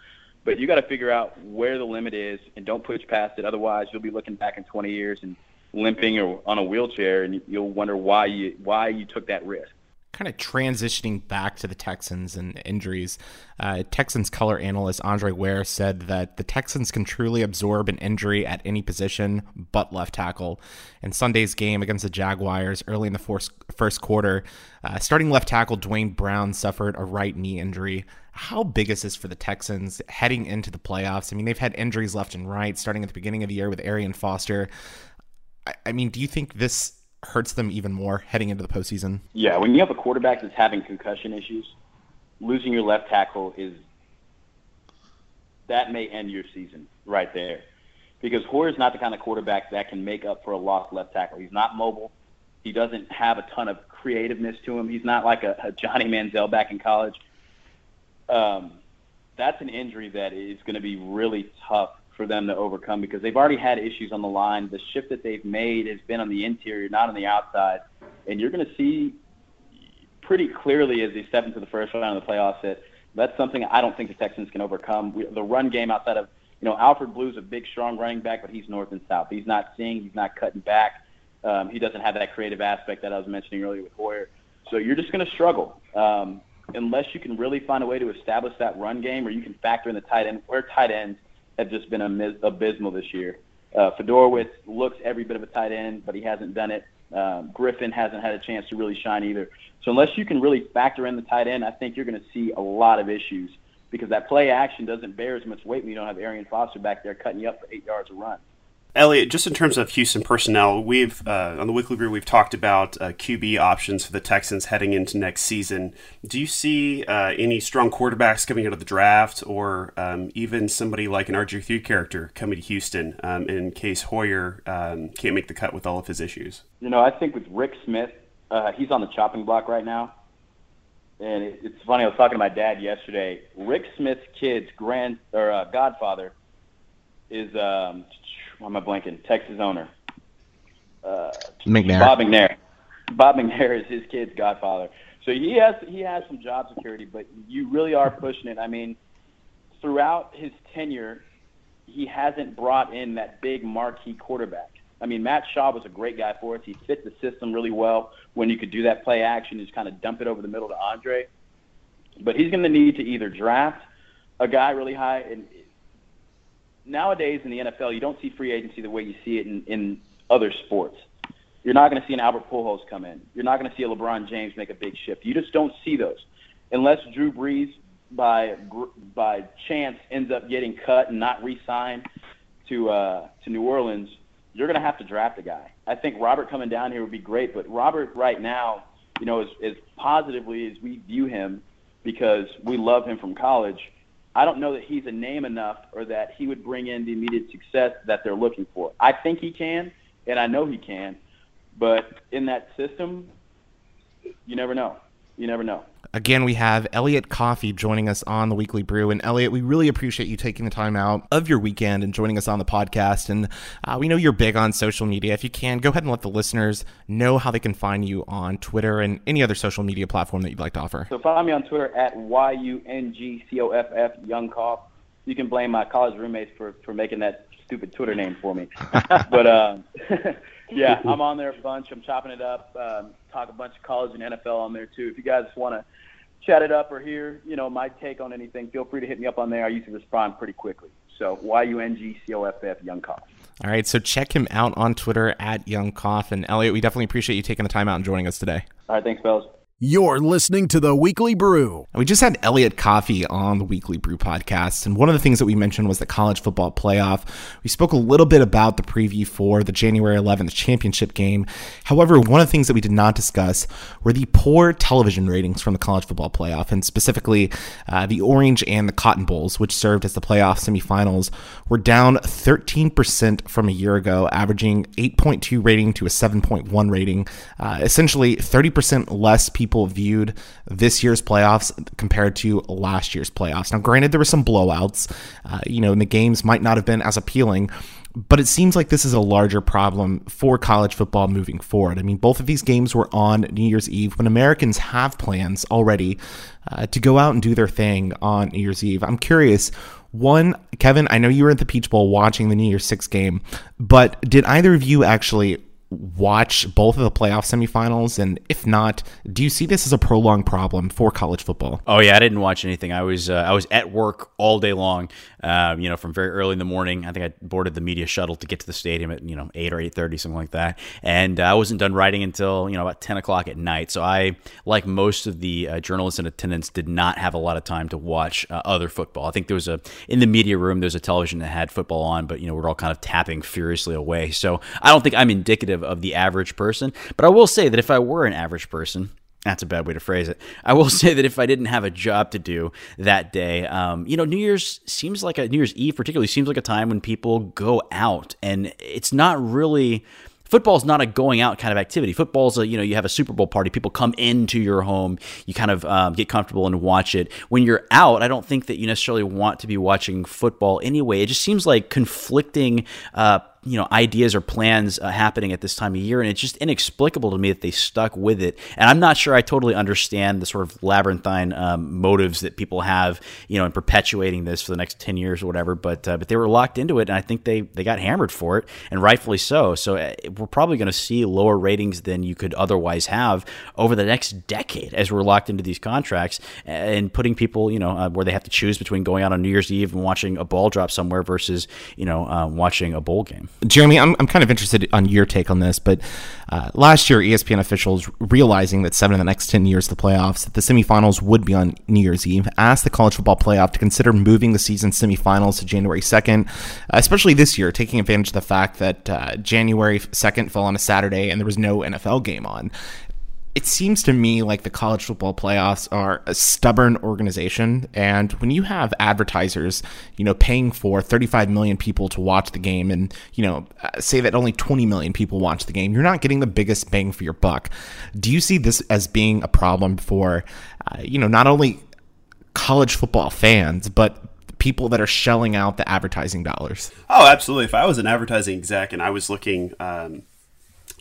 but you got to figure out where the limit is and don't push past it. Otherwise, you'll be looking back in 20 years and limping or on a wheelchair, and you'll wonder why you why you took that risk kind of transitioning back to the Texans and injuries, uh, Texans color analyst Andre Ware said that the Texans can truly absorb an injury at any position but left tackle. In Sunday's game against the Jaguars early in the first, first quarter, uh, starting left tackle Duane Brown suffered a right knee injury. How big is this for the Texans heading into the playoffs? I mean, they've had injuries left and right, starting at the beginning of the year with Arian Foster. I, I mean, do you think this hurts them even more heading into the postseason? Yeah, when you have a quarterback that's having concussion issues, losing your left tackle is that may end your season right there. Because Hoyer's not the kind of quarterback that can make up for a lost left tackle. He's not mobile. He doesn't have a ton of creativeness to him. He's not like a, a Johnny Manziel back in college. Um, that's an injury that is going to be really tough for them to overcome because they've already had issues on the line. The shift that they've made has been on the interior, not on the outside. And you're going to see pretty clearly as they step into the first round of the playoffs that that's something I don't think the Texans can overcome. We, the run game outside of, you know, Alfred Blue's a big, strong running back, but he's north and south. He's not seeing, he's not cutting back. Um, he doesn't have that creative aspect that I was mentioning earlier with Hoyer. So you're just going to struggle um, unless you can really find a way to establish that run game or you can factor in the tight end. Where tight ends have just been abysmal this year. Uh, Fiedorowicz looks every bit of a tight end, but he hasn't done it. Um, Griffin hasn't had a chance to really shine either. So unless you can really factor in the tight end, I think you're going to see a lot of issues because that play action doesn't bear as much weight when you don't have Arian Foster back there cutting you up for eight yards a run. Elliot, just in terms of Houston personnel, we've uh, on the weekly brew we've talked about uh, QB options for the Texans heading into next season. Do you see uh, any strong quarterbacks coming out of the draft, or um, even somebody like an RG three character coming to Houston um, in case Hoyer um, can't make the cut with all of his issues? You know, I think with Rick Smith, uh, he's on the chopping block right now, and it, it's funny. I was talking to my dad yesterday. Rick Smith's kid's grand or uh, godfather is um, why am I blanking? Texas owner. Uh, McNair. Bob McNair. Bob McNair is his kid's godfather. So he has he has some job security, but you really are pushing it. I mean, throughout his tenure, he hasn't brought in that big marquee quarterback. I mean, Matt Schaub was a great guy for us. He fit the system really well when you could do that play action, just kind of dump it over the middle to Andre. But he's going to need to either draft a guy really high, and nowadays in the NFL, you don't see free agency the way you see it in, in other sports. You're not going to see an Albert Pujols come in. You're not going to see a LeBron James make a big shift. You just don't see those, unless Drew Brees by by chance ends up getting cut and not re-signed to uh, to New Orleans. You're going to have to draft a guy. I think Robert coming down here would be great, but Robert right now, you know, as, as positively as we view him, because we love him from college I don't know that he's a name enough or that he would bring in the immediate success that they're looking for. I think he can, and I know he can, but in that system, you never know. You never know. Again, we have Elliot Coffey joining us on the Weekly Brew. And Elliot, we really appreciate you taking the time out of your weekend and joining us on the podcast. And uh, we know you're big on social media. If you can, go ahead and let the listeners know how they can find you on Twitter and any other social media platform that you'd like to offer. So follow me on Twitter at Y-U-N-G-C-O-F-F, Young Cough. You can blame my college roommates for, for making that stupid Twitter name for me. [laughs] but uh, [laughs] yeah, [laughs] I'm on there a bunch. I'm chopping it up. Um, talk a bunch of college and NFL on there too. If you guys want to chat it up or hear, you know, my take on anything, feel free to hit me up on there. I usually respond pretty quickly. So Y U N G C O F F Young Cough. All right, so check him out on Twitter at Young Cough. And Elliot, we definitely appreciate you taking the time out and joining us today. All right, thanks, fellas. You're listening to the Weekly Brew. We just had Elliot Coffey on the Weekly Brew podcast, and one of the things that we mentioned was the college football playoff. We spoke a little bit about the preview for the January 11th championship game. However, one of the things that we did not discuss were the poor television ratings from the college football playoff, and specifically uh, the Orange and the Cotton Bowls, which served as the playoff semifinals, were down 13% from a year ago, averaging 8.2 rating to a 7.1 rating. Uh, essentially, 30% less people people viewed this year's playoffs compared to last year's playoffs. Now, granted, there were some blowouts, uh, you know, and the games might not have been as appealing. But it seems like this is a larger problem for college football moving forward. I mean, both of these games were on New Year's Eve when Americans have plans already uh, to go out and do their thing on New Year's Eve. I'm curious, one, Kevin, I know you were at the Peach Bowl watching the New Year's Six game, but did either of you actually watch both of the playoff semifinals? And if not, do you see this as a prolonged problem for college football? Oh yeah, I didn't watch anything. I was uh, I was at work all day long. Uh, you know, from very early in the morning. I think I boarded the media shuttle to get to the stadium at you know eight or eight thirty, something like that. And I wasn't done writing until you know about ten o'clock at night. So I, like most of the uh, journalists in attendance, did not have a lot of time to watch uh, other football. I think there was a in the media room. There's a television that had football on, but you know we're all kind of tapping furiously away. So I don't think I'm indicative of the average person. But I will say that if I were an average person, that's a bad way to phrase it. I will [laughs] say that if I didn't have a job to do that day, um, you know, New Year's seems like a New Year's Eve, particularly, seems like a time when people go out, and it's not really football is not a going out kind of activity. Football is a, you know, you have a Super Bowl party, people come into your home, you kind of um, get comfortable and watch it. When you're out, I don't think that you necessarily want to be watching football anyway. It just seems like conflicting uh, you know ideas or plans uh, happening at this time of year and it's just inexplicable to me that they stuck with it. And i'm not sure i totally understand the sort of labyrinthine um, motives that people have you know in perpetuating this for the next 10 years or whatever but uh, but they were locked into it and i think they they got hammered for it and rightfully so. So uh, we're probably going to see lower ratings than you could otherwise have over the next decade as we're locked into these contracts and putting people you know uh, where they have to choose between going out on new year's eve and watching a ball drop somewhere versus you know uh, watching a bowl game Jeremy, I'm, I'm kind of interested on your take on this, but uh, last year, ESPN officials, realizing that seven of the next 10 years of the playoffs, that the semifinals would be on New Year's Eve, asked the college football playoff to consider moving the season semifinals to January 2nd, especially this year, taking advantage of the fact that uh, January 2nd fell on a Saturday and there was no NFL game on it seems to me like the college football playoffs are a stubborn organization. And when you have advertisers you know paying for 35 million people to watch the game and you know say that only 20 million people watch the game you're not getting the biggest bang for your buck. Do you see this as being a problem for uh, you know not only college football fans but people that are shelling out the advertising dollars? Oh absolutely. If i was an advertising exec and i was looking um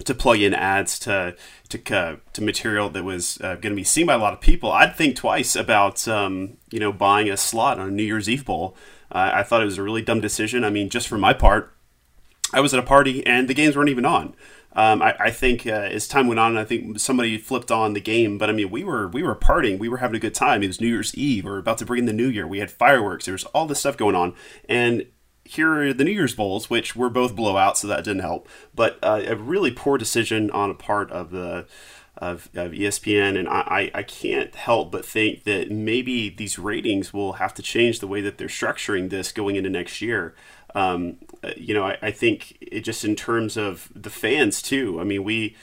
to plug in ads to to uh, to material that was uh, going to be seen by a lot of people, I'd think twice about um, you know buying a slot on a New Year's Eve bowl. Uh, I thought it was a really dumb decision. I mean, just for my part, I was at a party and the games weren't even on. Um, I, I, think uh, as time went on, I think somebody flipped on the game. But I mean, we were we were partying, we were having a good time. It was New Year's Eve. We were about to bring in the New Year. We had fireworks. There was all this stuff going on, and here are the New Year's Bowls, which were both blowouts, so that didn't help. But uh, a really poor decision on a part of the of, of ESPN, and I, I can't help but think that maybe these ratings will have to change the way that they're structuring this going into next year. Um, uh, you know, I, I think it just in terms of the fans too. I mean, we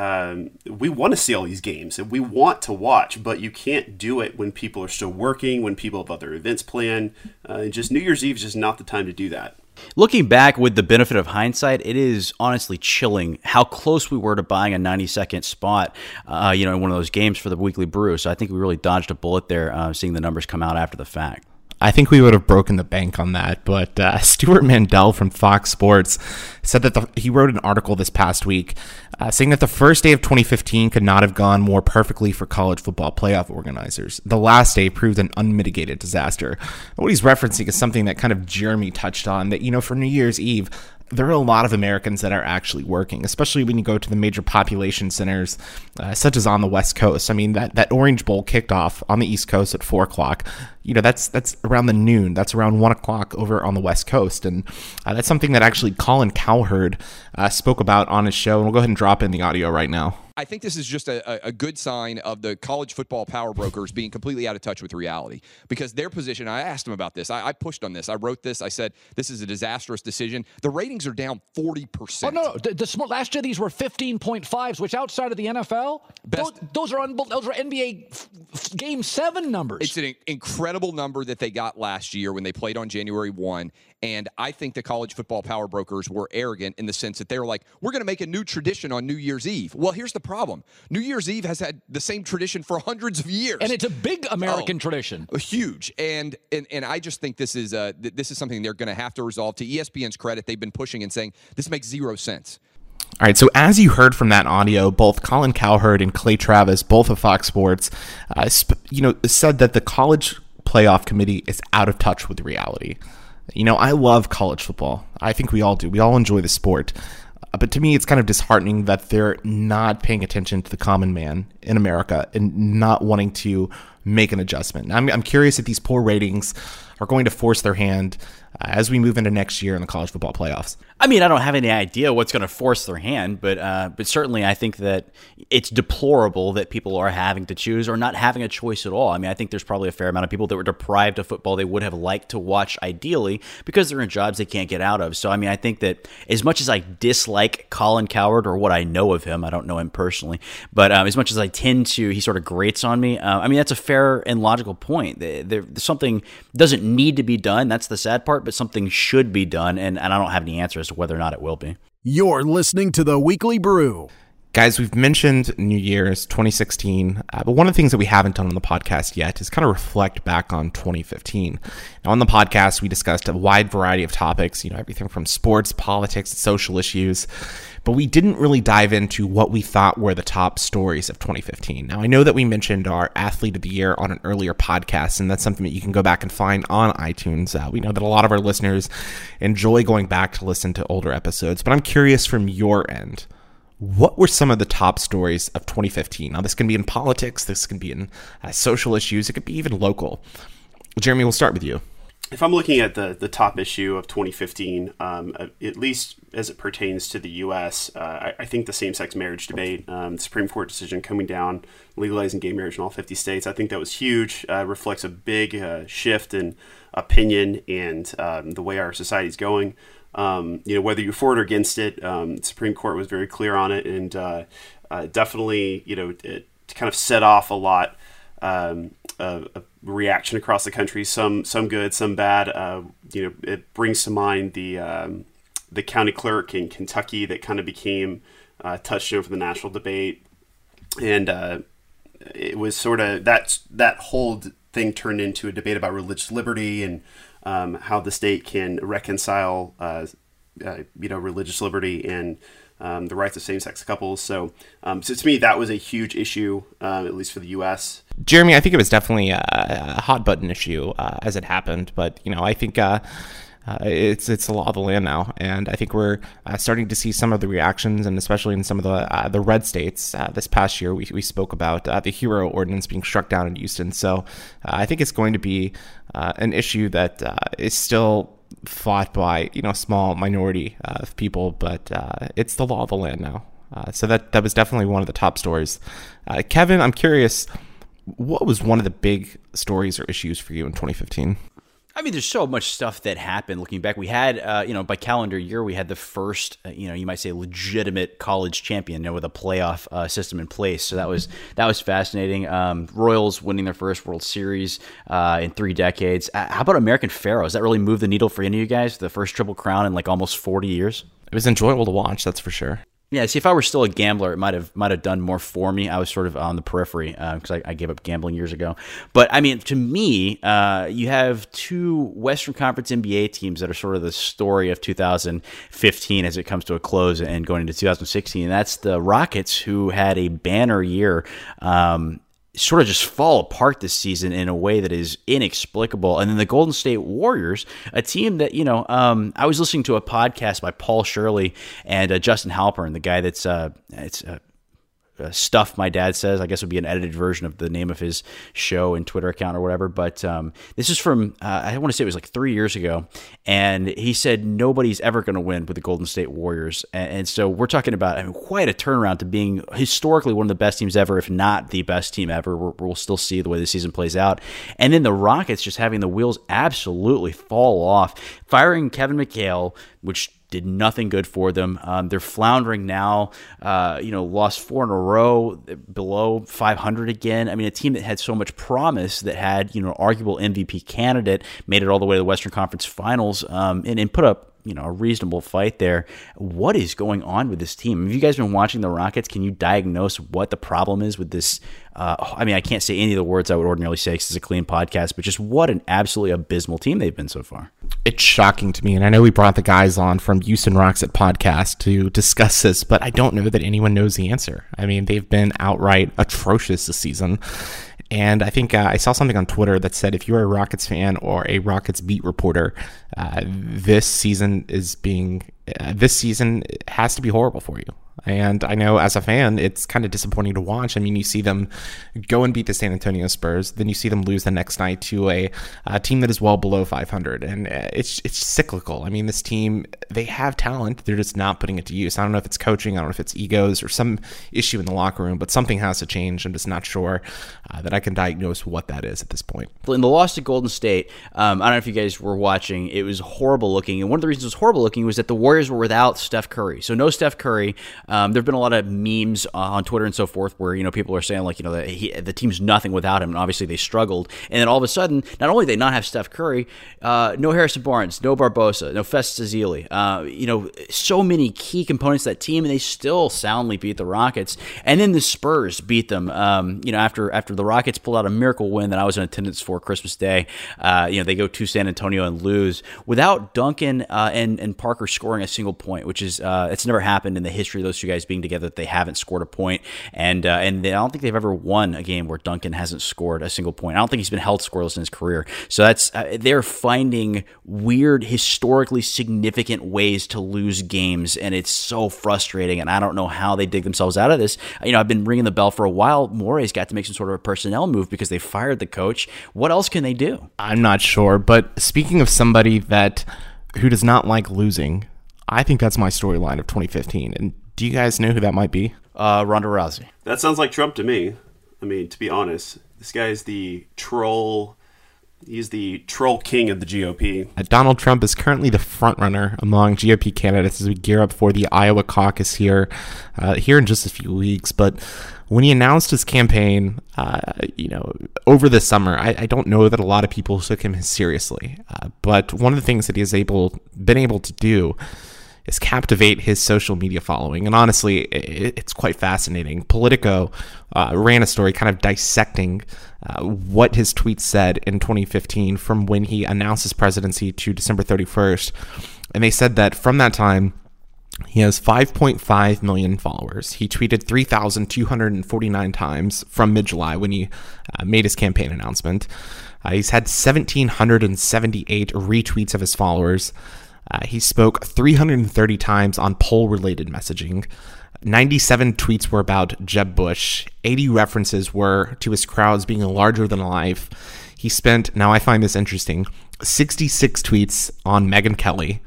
um, we want to see all these games and we want to watch, but you can't do it when people are still working, when people have other events planned. Uh, just New Year's Eve is just not the time to do that. Looking back with the benefit of hindsight, it is honestly chilling how close we were to buying a 90 second spot, uh, you know, in one of those games for the weekly brew. So I think we really dodged a bullet there, uh, seeing the numbers come out after the fact. I think we would have broken the bank on that. But uh, [laughs] Stewart Mandel from Fox Sports said that the, he wrote an article this past week uh, saying that the first day of 2015 could not have gone more perfectly for college football playoff organizers. The last day proved an unmitigated disaster. what he's referencing is something that kind of Jeremy touched on that, you know, for New Year's Eve, there are a lot of Americans that are actually working, especially when you go to the major population centers, uh, such as on the West Coast. I mean, that, that Orange Bowl kicked off on the East Coast at four o'clock. You know, that's that's around the noon. That's around one o'clock over on the West Coast, and uh, that's something that actually Colin Cowherd uh, spoke about on his show. And we'll go ahead and drop in the audio right now. I think this is just a, a good sign of the college football power brokers being completely out of touch with reality because their position. I asked them about this. I, I pushed on this. I wrote this. I said this is a disastrous decision. The ratings are down forty percent. Oh no, the, the last year these were fifteen point fives, which outside of the NFL, those, those, are those are NBA f- f- game seven numbers. It's an incredible number that they got last year when they played on January one, and I think the college football power brokers were arrogant in the sense that they were like, we're going to make a new tradition on New Year's Eve. Well, here's the problem New Year's Eve has had the same tradition for hundreds of years. And it's a big American oh, tradition. Huge. And, and, and I just think this is, uh, this is something they're going to have to resolve. To ESPN's credit, they've been pushing and saying this makes zero sense. All right, so as you heard from that audio, both Colin Cowherd and Clay Travis, both of Fox Sports, uh, sp- you know, said that the college playoff committee is out of touch with reality. You know, I love college football. I think we all do. We all enjoy the sport. Uh, but to me, it's kind of disheartening that they're not paying attention to the common man in America and not wanting to make an adjustment. I'm, I'm curious if these poor ratings are going to force their hand as we move into next year in the college football playoffs. I mean, I don't have any idea what's going to force their hand, but uh, but certainly I think that it's deplorable that people are having to choose or not having a choice at all. I mean, I think there's probably a fair amount of people that were deprived of football they would have liked to watch ideally because they're in jobs they can't get out of. So I mean, I think that as much as I dislike Colin Cowherd or what I know of him, I don't know him personally, but um, as much as I tend to, he sort of grates on me. Uh, I mean, that's a fair and logical point. There, something doesn't need to be done. That's the sad part, but something should be done, and, and I don't have any answer as to whether or not it will be. You're listening to the Weekly Brew. Guys, we've mentioned New Year's 2016, uh, but one of the things that we haven't done on the podcast yet is kind of reflect back on 2015. Now, on the podcast, we discussed a wide variety of topics, you know, everything from sports, politics, social issues, but we didn't really dive into what we thought were the top stories of 2015. Now, I know that we mentioned our Athlete of the Year on an earlier podcast, and that's something that you can go back and find on iTunes. Uh, we know that a lot of our listeners enjoy going back to listen to older episodes, but I'm curious from your end what were some of the top stories of 2015? Now, this can be in politics, this can be in uh, social issues, it could be even local. Jeremy, we'll start with you. If I'm looking at the, the top issue of 2015, um, uh, at least as it pertains to the U.S., uh, I, I, think the same sex marriage debate, um, Supreme Court decision coming down, legalizing gay marriage in all 50 states, I think that was huge. Uh, reflects a big uh, shift in opinion and um, the way our society is going. Um, you know, whether you're for it or against it, um, Supreme Court was very clear on it, and uh, uh, definitely, you know, it kind of set off a lot um, of, reaction across the country. Some some good, some bad. Uh, you know, it brings to mind the um, the county clerk in Kentucky that kind of became uh, touchstone for the national debate, and uh, it was sort of that that whole thing turned into a debate about religious liberty and um, how the state can reconcile, uh, uh, you know, religious liberty and um, the rights of same-sex couples. So, um, so to me, that was a huge issue, uh, at least for the U.S. Jeremy, I think it was definitely a, a hot button issue uh, as it happened, but you know, I think uh, uh, it's it's the law of the land now, and I think we're uh, starting to see some of the reactions, and especially in some of the uh, the red states. Uh, this past year, we, we spoke about uh, the HERO ordinance being struck down in Houston. So uh, I think it's going to be an issue that is still fought by you know a small minority of people, but it's the law of the land now. so that that was definitely one of the top stories. Kevin, I'm curious, what was one of the big stories or issues for you in 2015? I mean, there's so much stuff that happened. Looking back, we had, uh, you know, by calendar year, we had the first, uh, you know, you might say, legitimate college champion, you know, with a playoff uh, system in place. So that was that was fascinating. Um, Royals winning their first World Series uh, in three decades. Uh, how about American Pharoahs? That really moved the needle for any of you guys? The first triple crown in like almost 40 years. It was enjoyable to watch. That's for sure. Yeah, see, if I were still a gambler, it might have might have done more for me. I was sort of on the periphery because uh, I, I, gave up gambling years ago. But I mean, to me, uh, you have two Western Conference NBA teams that are sort of the story of 2015 as it comes to a close and going into 2016. And that's the Rockets, who had a banner year. Um, sort of just fall apart this season in a way that is inexplicable. And then the Golden State Warriors, a team that, you know, um, I was listening to a podcast by Paul Shirley and uh, Justin Halpern, the guy that's, uh, it's, uh, uh, stuff my dad says. I guess would be an edited version of the name of his show and Twitter account or whatever. But um, this is from uh, I want to say it was like three years ago, and he said nobody's ever going to win with the Golden State Warriors, and, and so we're talking about I mean, quite a turnaround to being historically one of the best teams ever, if not the best team ever. we we'll still see the way the season plays out, and then the Rockets just having the wheels absolutely fall off, firing Kevin McHale, which did nothing good for them. Um, they're floundering now. Uh, you know, lost four in a row, below 500 again. I mean, a team that had so much promise, that had you know, arguable MVP candidate, made it all the way to the Western Conference Finals, um, and, and put up you know a reasonable fight there. What is going on with this team? Have you guys been watching the Rockets? Can you diagnose what the problem is with this? Uh, I mean, I can't say any of the words I would ordinarily say because it's a clean podcast, but just what an absolutely abysmal team they've been so far. It's shocking to me, and I know we brought the guys on from Houston Rockets podcast to discuss this, but I don't know that anyone knows the answer. I mean, they've been outright atrocious this season. And I think uh, I saw something on Twitter that said if you're a Rockets fan or a Rockets beat reporter, uh, this season is being this season has to be horrible for you. And I know as a fan, it's kind of disappointing to watch. I mean, you see them go and beat the San Antonio Spurs, then you see them lose the next night to a, a team that is well below 500, and uh, it's it's cyclical. I mean, this team they have talent, they're just not putting it to use. I don't know if it's coaching, I don't know if it's egos or some issue in the locker room, but something has to change. I'm just not sure uh, that I can diagnose what that is at this point. In the loss to Golden State, um, I don't know if you guys were watching. It was horrible looking, and one of the reasons it was horrible looking was that the Warriors were without Steph Curry. So no Steph Curry. Um, there have been a lot of memes uh, on Twitter and so forth where you know people are saying like you know the, he, the team's nothing without him, and obviously they struggled. And then all of a sudden, not only they not have Steph Curry, uh, no Harrison Barnes, no Barbosa, no Festus uh, you know, so many key components that team, and they still soundly beat the Rockets. And then the Spurs beat them. Um, you know, after after the Rockets pulled out a miracle win that I was in attendance for Christmas Day. Uh, you know, they go to San Antonio and lose without Duncan uh, and and Parker scoring a single point, which is uh, it's never happened in the history of those two guys being together that they haven't scored a point, and uh, and they, I don't think they've ever won a game where Duncan hasn't scored a single point. I don't think he's been held scoreless in his career. So that's uh, they're finding weird, historically significant ways to lose games, and it's so frustrating. And I don't know how they dig themselves out of this. You know, I've been ringing the bell for a while. Morey's got to make some sort of a personnel move because they fired the coach. What else can they do? I'm not sure, but speaking of somebody that who does not like losing, I think that's my storyline of 2015. And do you guys know who that might be? Uh, Ronda Rousey. That sounds like Trump to me. I mean, to be honest, this guy is the troll. He's the troll king of the GOP. Uh, Donald Trump is currently the frontrunner among GOP candidates as we gear up for the Iowa caucus here, uh, here in just a few weeks. But when he announced his campaign, uh, you know, over the summer, I, I, don't know that a lot of people took him seriously. Uh, but one of the things that he has able been able to do is captivate his social media following. And honestly, it, it's quite fascinating. Politico uh, ran a story kind of dissecting uh, what his tweets said in 2015 from when he announced his presidency to December 31st. And they said that from that time, he has 5.5 million followers. He tweeted 3,249 times from mid July when he uh, made his campaign announcement. Uh, he's had 1,778 retweets of his followers. Uh, he spoke 330 times on poll related messaging. 97 tweets were about Jeb Bush. 80 references were to his crowds being larger than life. He spent, now I find this interesting, 66 tweets on Megyn Kelly,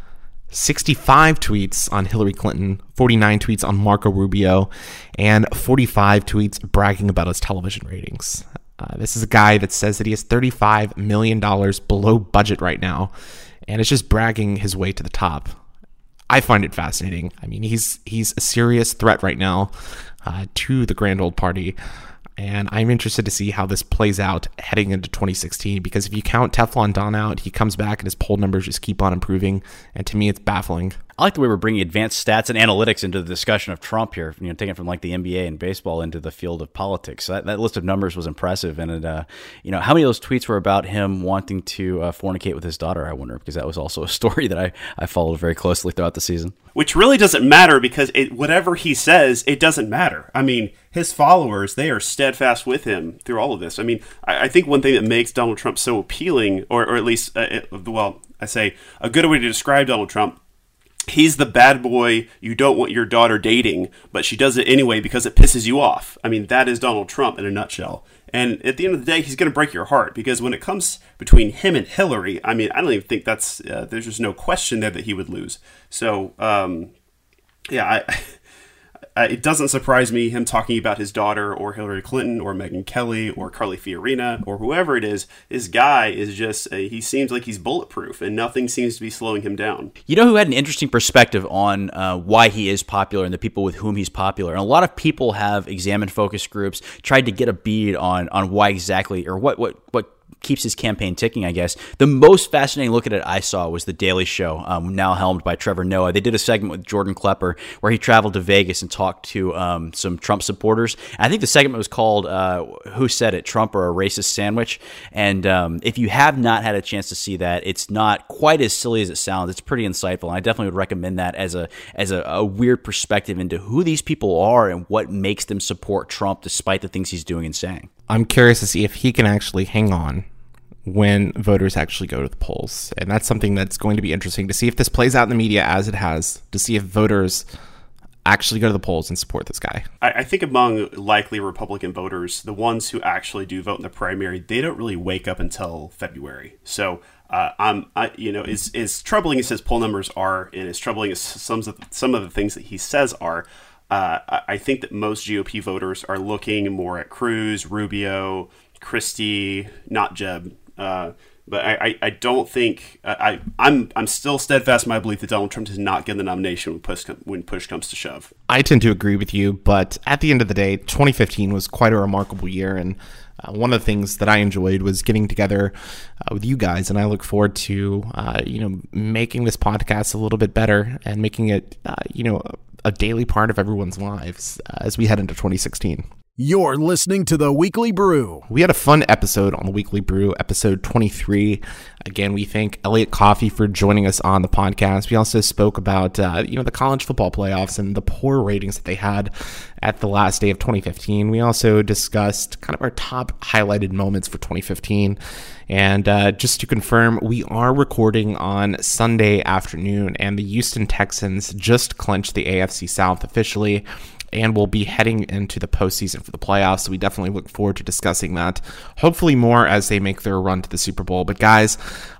65 tweets on Hillary Clinton, 49 tweets on Marco Rubio, and 45 tweets bragging about his television ratings. Uh, this is a guy that says that he has $35 million below budget right now and it's just bragging his way to the top. I find it fascinating. I mean, he's he's a serious threat right now uh, to the grand old party, and I'm interested to see how this plays out heading into 2016. Because if you count Teflon Don out, he comes back and his poll numbers just keep on improving, and to me, it's baffling. I like the way we're bringing advanced stats and analytics into the discussion of Trump here. You know, taking from like the NBA and baseball into the field of politics. So that, that list of numbers was impressive, and it, uh, you know, how many of those tweets were about him wanting to uh, fornicate with his daughter? I wonder because that was also a [laughs] story that I I followed very closely throughout the season. Which really doesn't matter because it, whatever he says, it doesn't matter. I mean, his followers they are steadfast with him through all of this. I mean, I, I think one thing that makes Donald Trump so appealing, or or at least, uh, it, well, I say a good way to describe Donald Trump he's the bad boy you don't want your daughter dating, but she does it anyway because it pisses you off. I mean, that is Donald Trump in a nutshell. And at the end of the day, he's going to break your heart because when it comes between him and Hillary, I mean, I don't even think that's uh, there's just no question there that he would lose. So, um, yeah, I. [laughs] uh, it doesn't surprise me him talking about his daughter or Hillary Clinton or Megyn Kelly or Carly Fiorina or whoever it is. This guy is just, uh, he seems like he's bulletproof and nothing seems to be slowing him down. You know who had an interesting perspective on uh, why he is popular and the people with whom he's popular? And a lot of people have examined focus groups, tried to get a bead on, on why exactly or what, what, what keeps his campaign ticking, I guess. The most fascinating look at it I saw was The Daily Show, um, now helmed by Trevor Noah. They did a segment with Jordan Klepper where he traveled to Vegas and talked to um, some Trump supporters. I think the segment was called uh, Who Said It, Trump or a Racist Sandwich? And um, if you have not had a chance to see that, it's not quite as silly as it sounds. It's pretty insightful. And I definitely would recommend that as a, as a, a weird perspective into who these people are and what makes them support Trump despite the things he's doing and saying. I'm curious to see if he can actually hang on when voters actually go to the polls. And that's something that's going to be interesting to see if this plays out in the media as it has, to see if voters actually go to the polls and support this guy. I, I, think among likely Republican voters, the ones who actually do vote in the primary, they don't really wake up until February. So uh, I'm, I, you know, as, troubling as his poll numbers are, and as troubling as some of the, some of the things that he says are, uh, I think that most GOP voters are looking more at Cruz, Rubio, Christie, not Jeb, uh, but I, I, don't think I, I'm I'm still steadfast in my belief that Donald Trump does not get the nomination when push when push comes to shove. I tend to agree with you, but at the end of the day, 2015 was quite a remarkable year, and uh, one of the things that I enjoyed was getting together uh, with you guys, and I look forward to uh, you know making this podcast a little bit better and making it uh, you know a daily part of everyone's lives uh, as we head into 2016. You're listening to the Weekly Brew. We had a fun episode on the Weekly Brew, episode 23. Again, we thank Elliot Coffey for joining us on the podcast. We also spoke about uh, you know the college football playoffs and the poor ratings that they had at the last day of 2015. We also discussed kind of our top highlighted moments for 2015. And uh, just to confirm, we are recording on Sunday afternoon, and the Houston Texans just clinched the AFC South officially and we'll be heading into the postseason for the playoffs. So we definitely look forward to discussing that. Hopefully, more as they make their run to the Super Bowl. But guys,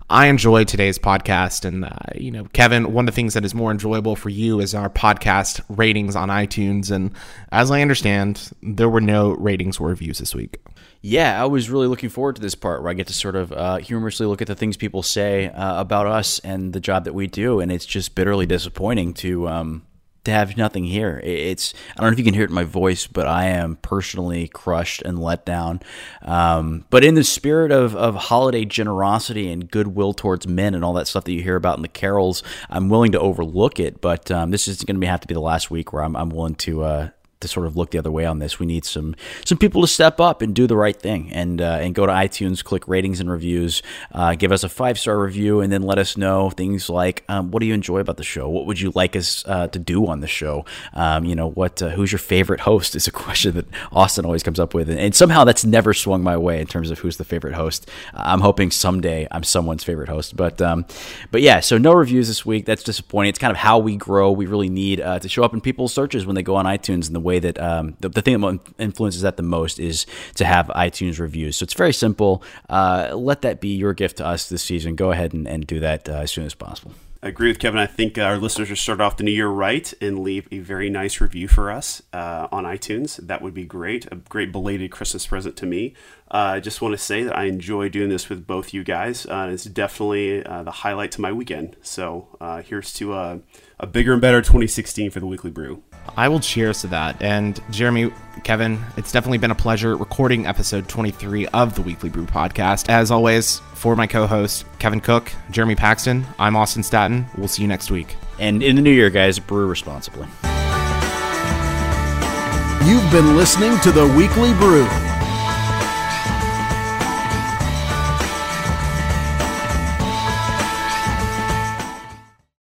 I enjoyed today's podcast, and uh, you know, Kevin, one of the things that is more enjoyable for you is our podcast ratings on iTunes. And as I understand, there were no ratings or reviews this week. Yeah, I was really looking forward to this part where I get to sort of uh, humorously look at the things people say uh, about us and the job that we do, and it's just bitterly disappointing to um, to have nothing here. It's I don't know if you can hear it in my voice, but I am personally crushed and let down. Um, but in the spirit of of holiday generosity and goodwill towards men and all that stuff that you hear about in the carols, I'm willing to overlook it. But um, this is going to have to be the last week where I'm, I'm willing to. Uh, to sort of look the other way on this. We need some some people to step up and do the right thing and uh, and go to iTunes, click ratings and reviews, uh, give us a five star review, and then let us know things like um, what do you enjoy about the show? What would you like us uh, to do on the show? Um, you know, what uh, who's your favorite host is a [laughs] question that Austin always comes up with, and, and, somehow that's never swung my way in terms of who's the favorite host. I'm hoping someday I'm someone's favorite host, but um, but yeah, so no reviews this week. That's disappointing. It's kind of how we grow. We really need uh, to show up in people's searches when they go on iTunes and the way way that um, the, the thing that influences that the most is to have iTunes reviews. So it's very simple. Uh, let that be your gift to us this season. Go ahead and, and do that uh, as soon as possible. I agree with Kevin. I think our listeners should start off the new year right and leave a very nice review for us uh, on iTunes. That would be great. A great belated Christmas present to me. Uh, I just want to say that I enjoy doing this with both you guys. Uh, it's definitely uh, the highlight to my weekend. So uh, here's to a bigger and better 2016 for the Weekly Brew. I will cheers to that. And Jeremy, Kevin, it's definitely been a pleasure recording episode 23 of the Weekly Brew podcast. As always, for my co host, Kevin Cook, Jeremy Paxton, I'm Austin Staton. We'll see you next week. And in the new year, guys, brew responsibly. You've been listening to the Weekly Brew